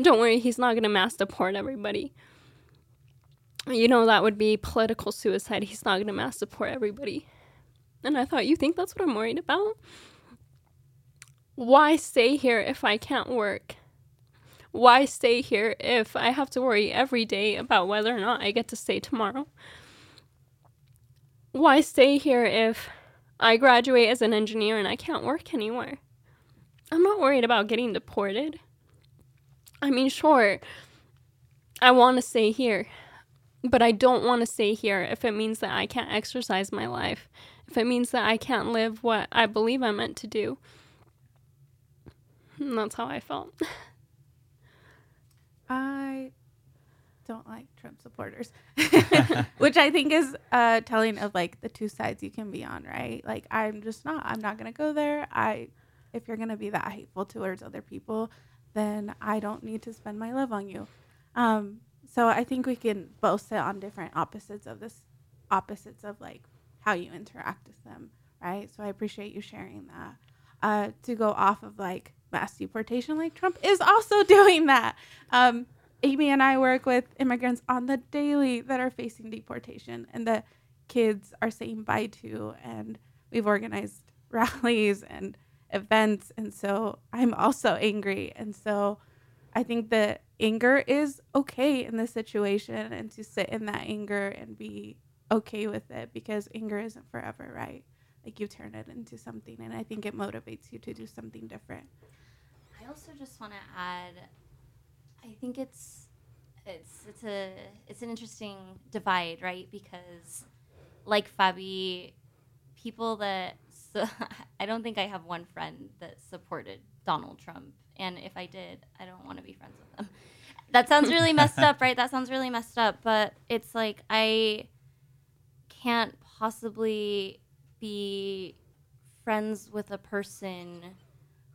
S4: don't worry, he's not going to mass deport everybody. You know, that would be political suicide. He's not going to mass support everybody. And I thought, you think that's what I'm worried about? Why stay here if I can't work? Why stay here if I have to worry every day about whether or not I get to stay tomorrow? Why stay here if I graduate as an engineer and I can't work anywhere? I'm not worried about getting deported. I mean, sure, I want to stay here, but I don't want to stay here if it means that I can't exercise my life, if it means that I can't live what I believe I'm meant to do. And that's how I felt. (laughs)
S1: I don't like Trump supporters, (laughs) (laughs) which I think is uh, telling of like the two sides you can be on, right? Like I'm just not. I'm not gonna go there. I, if you're gonna be that hateful towards other people, then I don't need to spend my love on you. Um, so I think we can both sit on different opposites of this, opposites of like how you interact with them, right? So I appreciate you sharing that. Uh, to go off of like mass deportation, like Trump is also (laughs) doing that. Um, Amy and I work with immigrants on the daily that are facing deportation and the kids are saying bye to. And we've organized (laughs) rallies and events. And so I'm also angry. And so I think that anger is okay in this situation and to sit in that anger and be okay with it because anger isn't forever, right? Like you turn it into something. And I think it motivates you to do something different.
S2: I also just want to add I think it's it's it's a it's an interesting divide, right? Because like Fabi, people that so, (laughs) I don't think I have one friend that supported Donald Trump, and if I did, I don't want to be friends with them. That sounds really messed up, right? That sounds really messed up, but it's like I can't possibly be friends with a person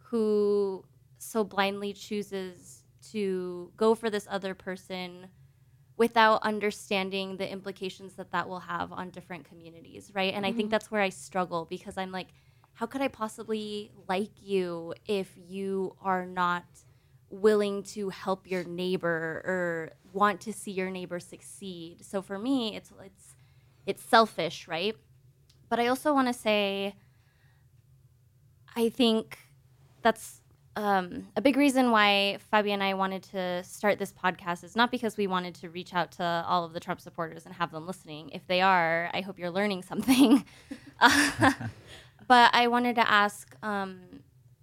S2: who so blindly chooses to go for this other person without understanding the implications that that will have on different communities, right? And mm-hmm. I think mm-hmm. that's where I struggle because I'm like, how could I possibly like you if you are not willing to help your neighbor or want to see your neighbor succeed? So for me, it's it's it's selfish, right? But I also want to say I think that's um, a big reason why Fabi and I wanted to start this podcast is not because we wanted to reach out to all of the Trump supporters and have them listening. If they are, I hope you're learning something. (laughs) (laughs) but I wanted to ask um,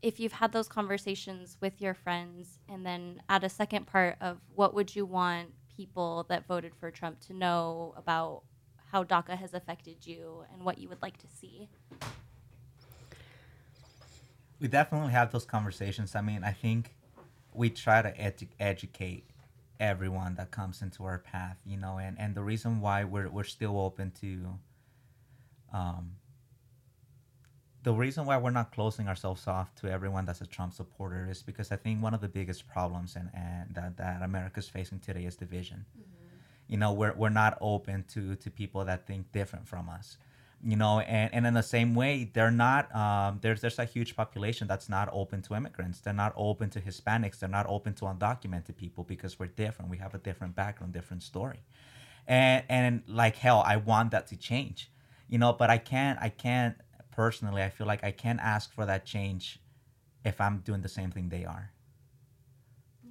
S2: if you've had those conversations with your friends, and then add a second part of what would you want people that voted for Trump to know about how DACA has affected you and what you would like to see
S3: we definitely have those conversations. I mean, I think we try to edu- educate everyone that comes into our path, you know, and, and the reason why we're, we're still open to, um, the reason why we're not closing ourselves off to everyone that's a Trump supporter is because I think one of the biggest problems and, and that, that America's facing today is division. Mm-hmm. You know, we're, we're not open to, to people that think different from us. You know and, and in the same way they're not um, there's there's a huge population that's not open to immigrants. They're not open to hispanics. They're not open to undocumented people because we're different. We have a different background different story. And and like hell i want that to change. You know but i can't i can't personally i feel like i can't ask for that change if i'm doing the same thing they are yeah.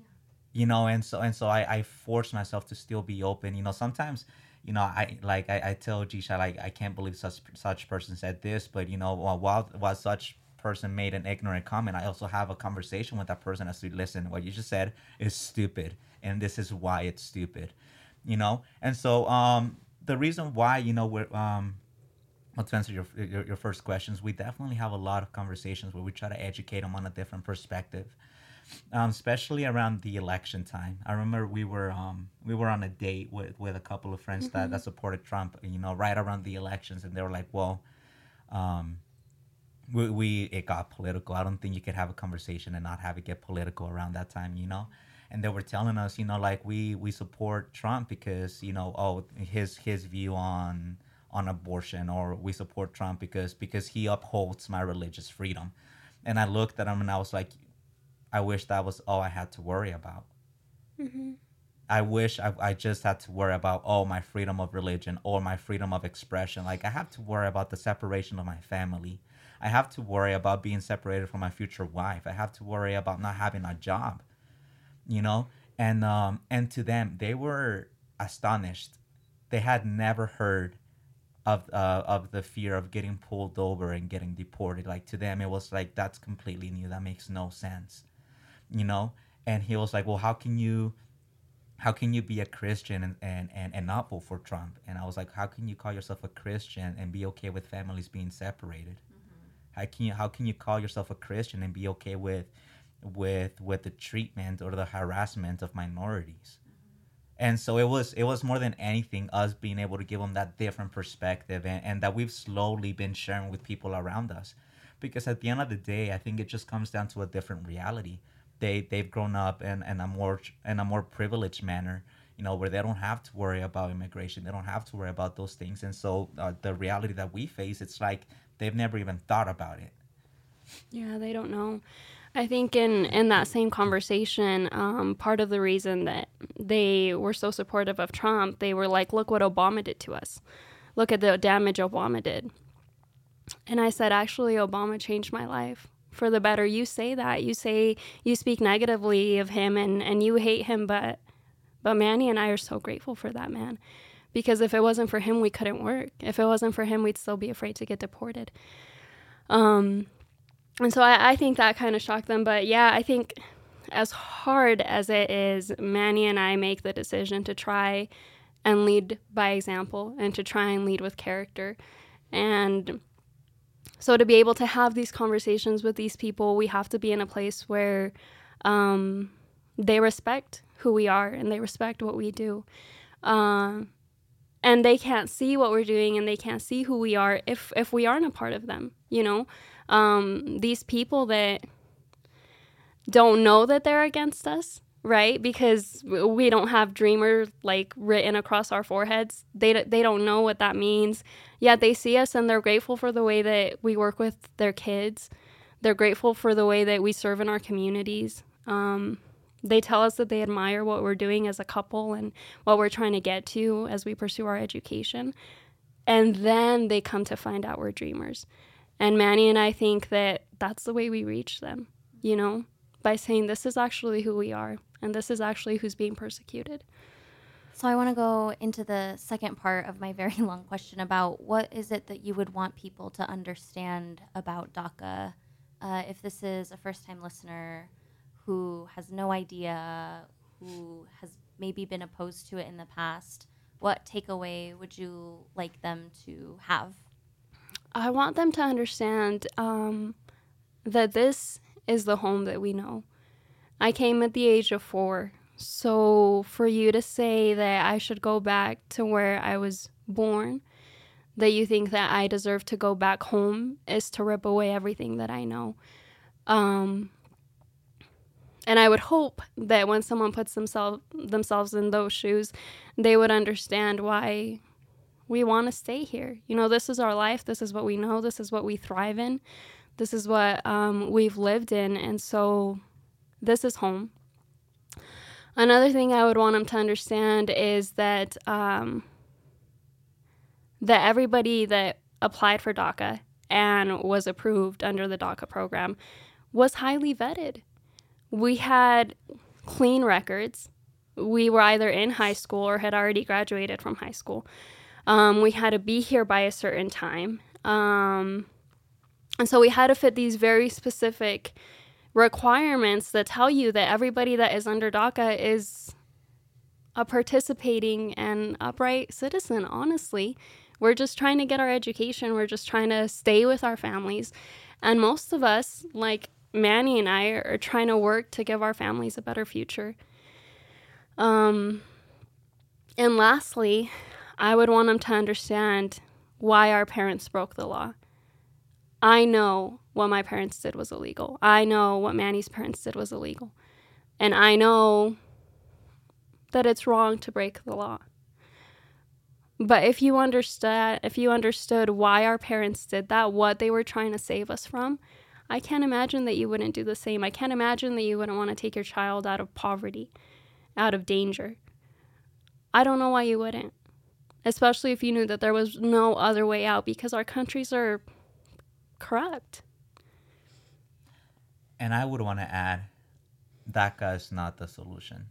S3: you know and so and so I, I force myself to still be open you know sometimes you know, I like I, I tell Yishay like I can't believe such such person said this, but you know, while while such person made an ignorant comment, I also have a conversation with that person as to listen, what you just said is stupid, and this is why it's stupid, you know. And so, um, the reason why you know we're um, well, to answer your, your your first questions, we definitely have a lot of conversations where we try to educate them on a different perspective um, especially around the election time. I remember we were um, we were on a date with, with a couple of friends mm-hmm. that, that supported Trump, you know, right around the elections, and they were like, "Well, um, we, we it got political. I don't think you could have a conversation and not have it get political around that time, you know." And they were telling us, you know, like we we support Trump because you know, oh, his his view on on abortion, or we support Trump because because he upholds my religious freedom And I looked at him and I was like, I wish that was all I had to worry about.
S4: Mm-hmm.
S3: I wish I, I just had to worry about oh my freedom of religion or my freedom of expression. Like I have to worry about the separation of my family. I have to worry about being separated from my future wife. I have to worry about not having a job. You know? And um and to them they were astonished. They had never heard of uh, of the fear of getting pulled over and getting deported. Like to them it was like that's completely new. That makes no sense. You know? And he was like, Well how can you how can you be a Christian and, and, and, and not vote for Trump? And I was like, how can you call yourself a Christian and be okay with families being separated? Mm-hmm. How can you how can you call yourself a Christian and be okay with with with the treatment or the harassment of minorities? And so it was it was more than anything us being able to give them that different perspective and, and that we've slowly been sharing with people around us. Because at the end of the day, I think it just comes down to a different reality. They they've grown up in, in a more in a more privileged manner you know where they don't have to worry about immigration. They don't have to worry about those things. And so uh, the reality that we face it's like they've never even thought about it.
S4: Yeah they don't know i think in in that same conversation um, part of the reason that they were so supportive of trump they were like look what obama did to us look at the damage obama did and i said actually obama changed my life for the better. You say that. You say you speak negatively of him and, and you hate him, but but Manny and I are so grateful for that man. Because if it wasn't for him, we couldn't work. If it wasn't for him, we'd still be afraid to get deported. Um, and so I, I think that kind of shocked them. But yeah, I think as hard as it is, Manny and I make the decision to try and lead by example and to try and lead with character. And so to be able to have these conversations with these people, we have to be in a place where um, they respect who we are and they respect what we do. Uh, and they can't see what we're doing and they can't see who we are if if we aren't a part of them you know um, these people that don't know that they're against us right? Because we don't have dreamer like written across our foreheads. They they don't know what that means. Yet they see us and they're grateful for the way that we work with their kids. They're grateful for the way that we serve in our communities. Um, they tell us that they admire what we're doing as a couple and what we're trying to get to as we pursue our education. And then they come to find out we're dreamers. And Manny and I think that that's the way we reach them, you know, by saying this is actually who we are and this is actually who's being persecuted.
S2: So I want to go into the second part of my (laughs) very long question about what is it that you would want people to understand about DACA uh, if this is a first-time listener who has no idea, who has maybe been opposed to it in the past. What takeaway would you like them to have?
S4: I want them to understand um, that this is the home that we know. I came at the age of four. So for you to say that I should go back to where I was born, that you think that I deserve to go back home, is to rip away everything that I know. Um, and I would hope that when someone puts themselves themselves in those shoes, they would understand why we want to stay here. You know, this is our life. This is what we know. This is what we thrive in. This is what um, we've lived in, and so this is home. Another thing I would want them to understand is that um, that everybody that applied for DACA and was approved under the DACA program was highly vetted. We had clean records. We were either in high school or had already graduated from high school. Um, we had to be here by a certain time. Um, and so we had to fit these very specific requirements that tell you that everybody that is under DACA is a participating and upright citizen, honestly. We're just trying to get our education, we're just trying to stay with our families. And most of us, like Manny and I, are trying to work to give our families a better future. Um, and lastly, I would want them to understand why our parents broke the law. I know what my parents did was illegal. I know what Manny's parents did was illegal. And I know that it's wrong to break the law. But if you understood if you understood why our parents did that, what they were trying to save us from, I can't imagine that you wouldn't do the same. I can't imagine that you wouldn't want to take your child out of poverty, out of danger. I don't know why you wouldn't, especially if you knew that there was no other way out because our countries are corrupt.
S3: And I would want to add DACA is not the solution.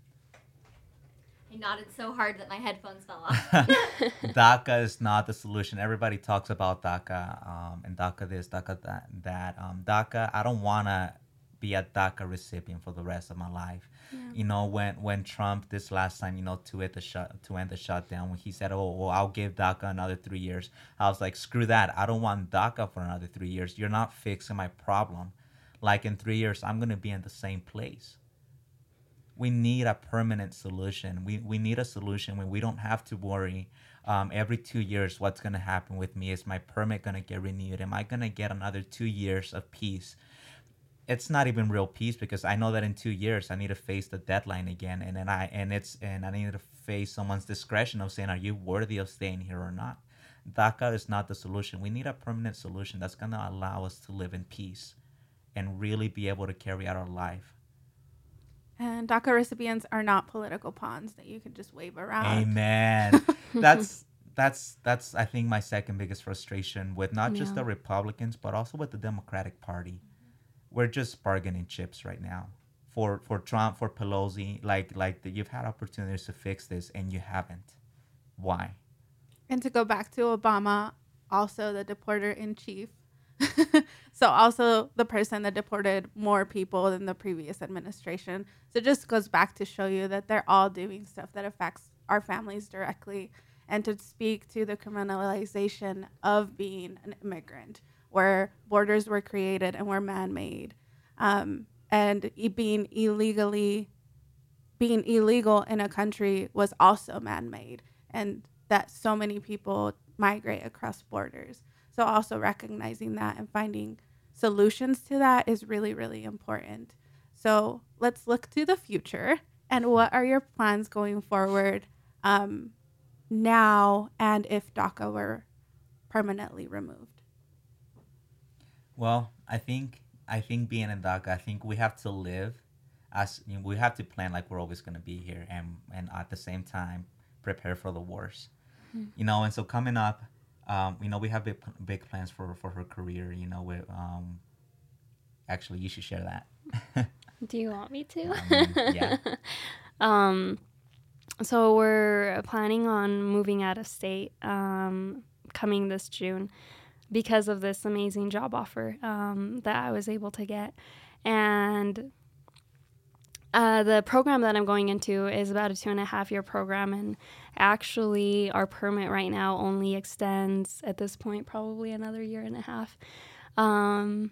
S2: I nodded so hard that my headphones fell off. (laughs) (laughs)
S3: DACA is not the solution. Everybody talks about DACA um, and DACA this, DACA that. that. Um, DACA, I don't want to be a DACA recipient for the rest of my life. Yeah. You know, when when Trump this last time, you know, to end the shut to end the shutdown, when he said, "Oh, well, I'll give DACA another three years," I was like, "Screw that! I don't want DACA for another three years. You're not fixing my problem. Like in three years, I'm gonna be in the same place." we need a permanent solution. We, we need a solution when we don't have to worry um, every two years what's going to happen with me. Is my permit going to get renewed? Am I going to get another two years of peace? It's not even real peace because I know that in two years I need to face the deadline again, and then I and it's and I need to face someone's discretion of saying, "Are you worthy of staying here or not?" DACA is not the solution. We need a permanent solution that's going to allow us to live in peace and really be able to carry out our life
S1: and DACA recipients are not political pawns that you can just wave around.
S3: Amen. (laughs) that's that's that's I think my second biggest frustration with not just the Republicans but also with the Democratic Party. We're just bargaining chips right now. For for Trump, for Pelosi, like like the, you've had opportunities to fix this and you haven't. Why?
S1: And to go back to Obama, also the deporter in chief (laughs) so also the person that deported more people than the previous administration. So just goes back to show you that they're all doing stuff that affects our families directly and to speak to the criminalization of being an immigrant where borders were created and were man-made um, and being illegally being illegal in a country was also man-made and that so many people migrate across borders so also recognizing that and finding solutions to that is really, really important. So let's look to the future and what are your plans going forward um, now and if DACA were permanently removed?
S3: Well, I think I think being in DACA, I think we have to live as you know, we have to plan like we're always going to be here and and at the same time prepare for the worst. Mm-hmm. You know, and so coming up um, you know, we have big, big plans for, for her career. You know, with, um, actually, you should share that. (laughs)
S4: Do you want me to? Um, yeah. (laughs) um, so we're planning on moving out of state um, coming this June because of this amazing job offer um, that I was able to get. And uh, the program that I'm going into is about a two and a half year program, and actually, our permit right now only extends at this point probably another year and a half. Um,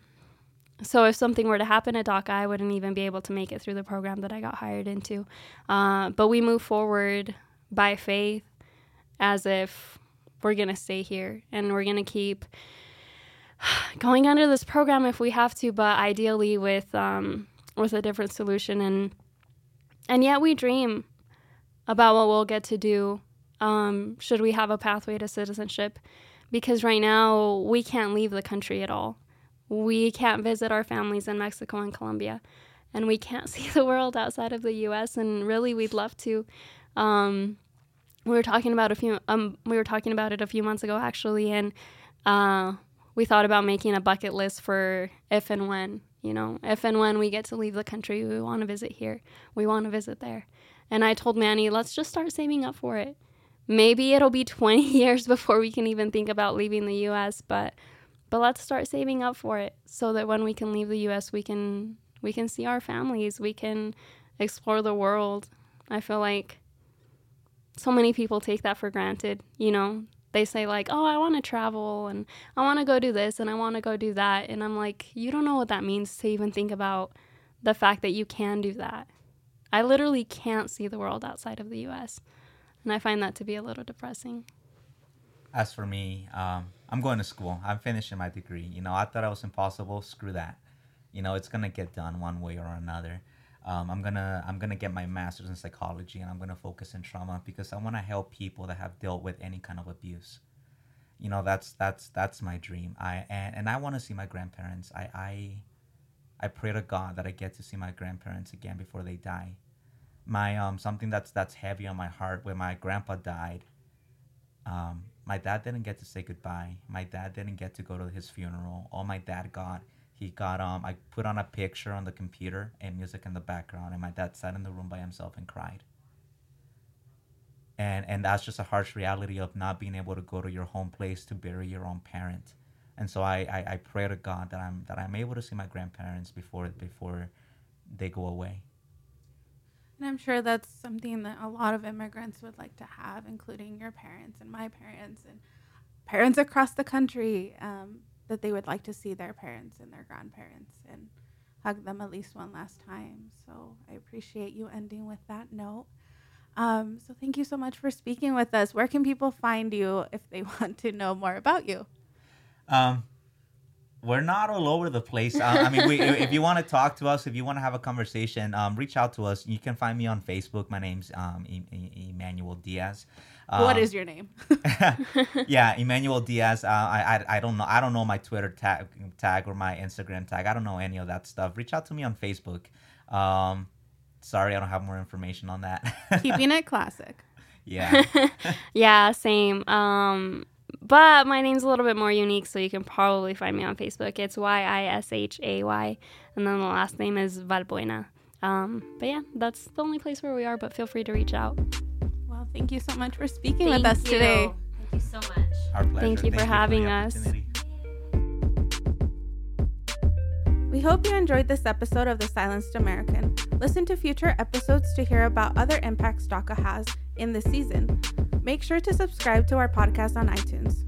S4: so if something were to happen at DACA, I wouldn't even be able to make it through the program that I got hired into. Uh, but we move forward by faith, as if we're gonna stay here and we're gonna keep (sighs) going under this program if we have to, but ideally with um, with a different solution. And and yet we dream about what we'll get to do um, should we have a pathway to citizenship. Because right now we can't leave the country at all. We can't visit our families in mexico and colombia. And we can't (laughs) see the world outside of the us and really we'd love to um, we were talking about a few um, we were talking about it a few months ago actually and uh, we thought about making a bucket list for if and when you know, if and when we get to leave the country, we want to visit here, we want to visit there. And I told Manny, let's just start saving up for it. Maybe it'll be (laughs) 20 years before we can even think about leaving the US, but but let's start saving up for it so that when we can leave the US, we can we can see our families, we can explore the world. I feel like so many people take that for granted, you know, they say like, "Oh, I want to travel and I want to go do this and I want to go do that." And I'm like, "You don't know what that means to even think about the fact that you can do that." I literally can't see the world outside of the US. And I find that to be a little depressing.
S3: As for me, um, I'm going to school. I'm finishing my degree. You know, I thought it was impossible. Screw that. You know, it's gonna get done one way or another. Um, I'm gonna I'm gonna get my master's in psychology and I'm gonna focus in trauma because I want to help people that have dealt with any kind of abuse. You know, that's that's that's my dream. I and, and I want to see my grandparents. I I I pray to God that I get to see my grandparents again before they die. My um something that's that's heavy on my heart when my grandpa died. Um, my dad didn't get to say goodbye. My dad didn't get to go to his funeral. All my dad got, he got um I put on a picture on the computer and music in the background, and my dad sat in the room by himself and cried. And and that's just a harsh reality of not being able to go to your home place to bury your own parent and so I, I, I pray to God that I'm that I'm able to see my grandparents before before they go away.
S1: And I'm sure that's something that a lot of immigrants would like to have, including your parents and my parents and parents across the country, um, that they would like to see their parents and their grandparents and hug them at least one last time. So I appreciate you ending with that note. Um, so thank you so much for speaking with us. Where can people find you if they (laughs) want to know more about you?
S3: Um, we're not all over the place. Uh, I mean, we, (laughs) if you want to talk to us, if you want to have a conversation, um, reach out to us. You can find me on Facebook. My name's um, e- e- Emmanuel Diaz.
S1: Um, what is your name? (laughs) (laughs)
S3: yeah, Emmanuel Diaz. Uh, I, I I don't know. I don't know my Twitter tag tag or my Instagram tag. I don't know any of that stuff. Reach out to me on Facebook. Um, sorry, I don't have more information on that. (laughs)
S1: Keeping it classic.
S3: Yeah.
S4: yeah, same. Um, but my name's a little bit more unique, so you can probably find me on Facebook. It's Y I S H A Y, and then the last name is Valbuena. Um, but yeah, that's the only place where we are. But feel free to reach out.
S1: Well, thank you so much for speaking
S2: Thank
S1: with us
S2: you.
S1: today.
S2: Thank you so much.
S3: Our pleasure.
S4: Thank you for having
S3: the
S4: us.
S1: We hope you enjoyed this episode of The Silenced American. Listen to future episodes to hear about other impacts DACA has in this season. Make sure to subscribe to our podcast on iTunes.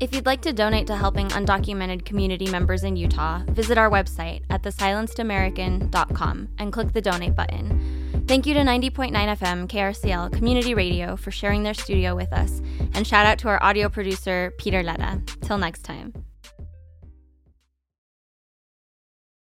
S2: If you'd like to donate to helping undocumented community members in Utah, visit our website at thesilencedamerican.com and click the donate button. Thank you to 90.9 FM KRCL Community Radio for sharing their studio with us, and shout out to our audio producer, Peter Letta. Till next time.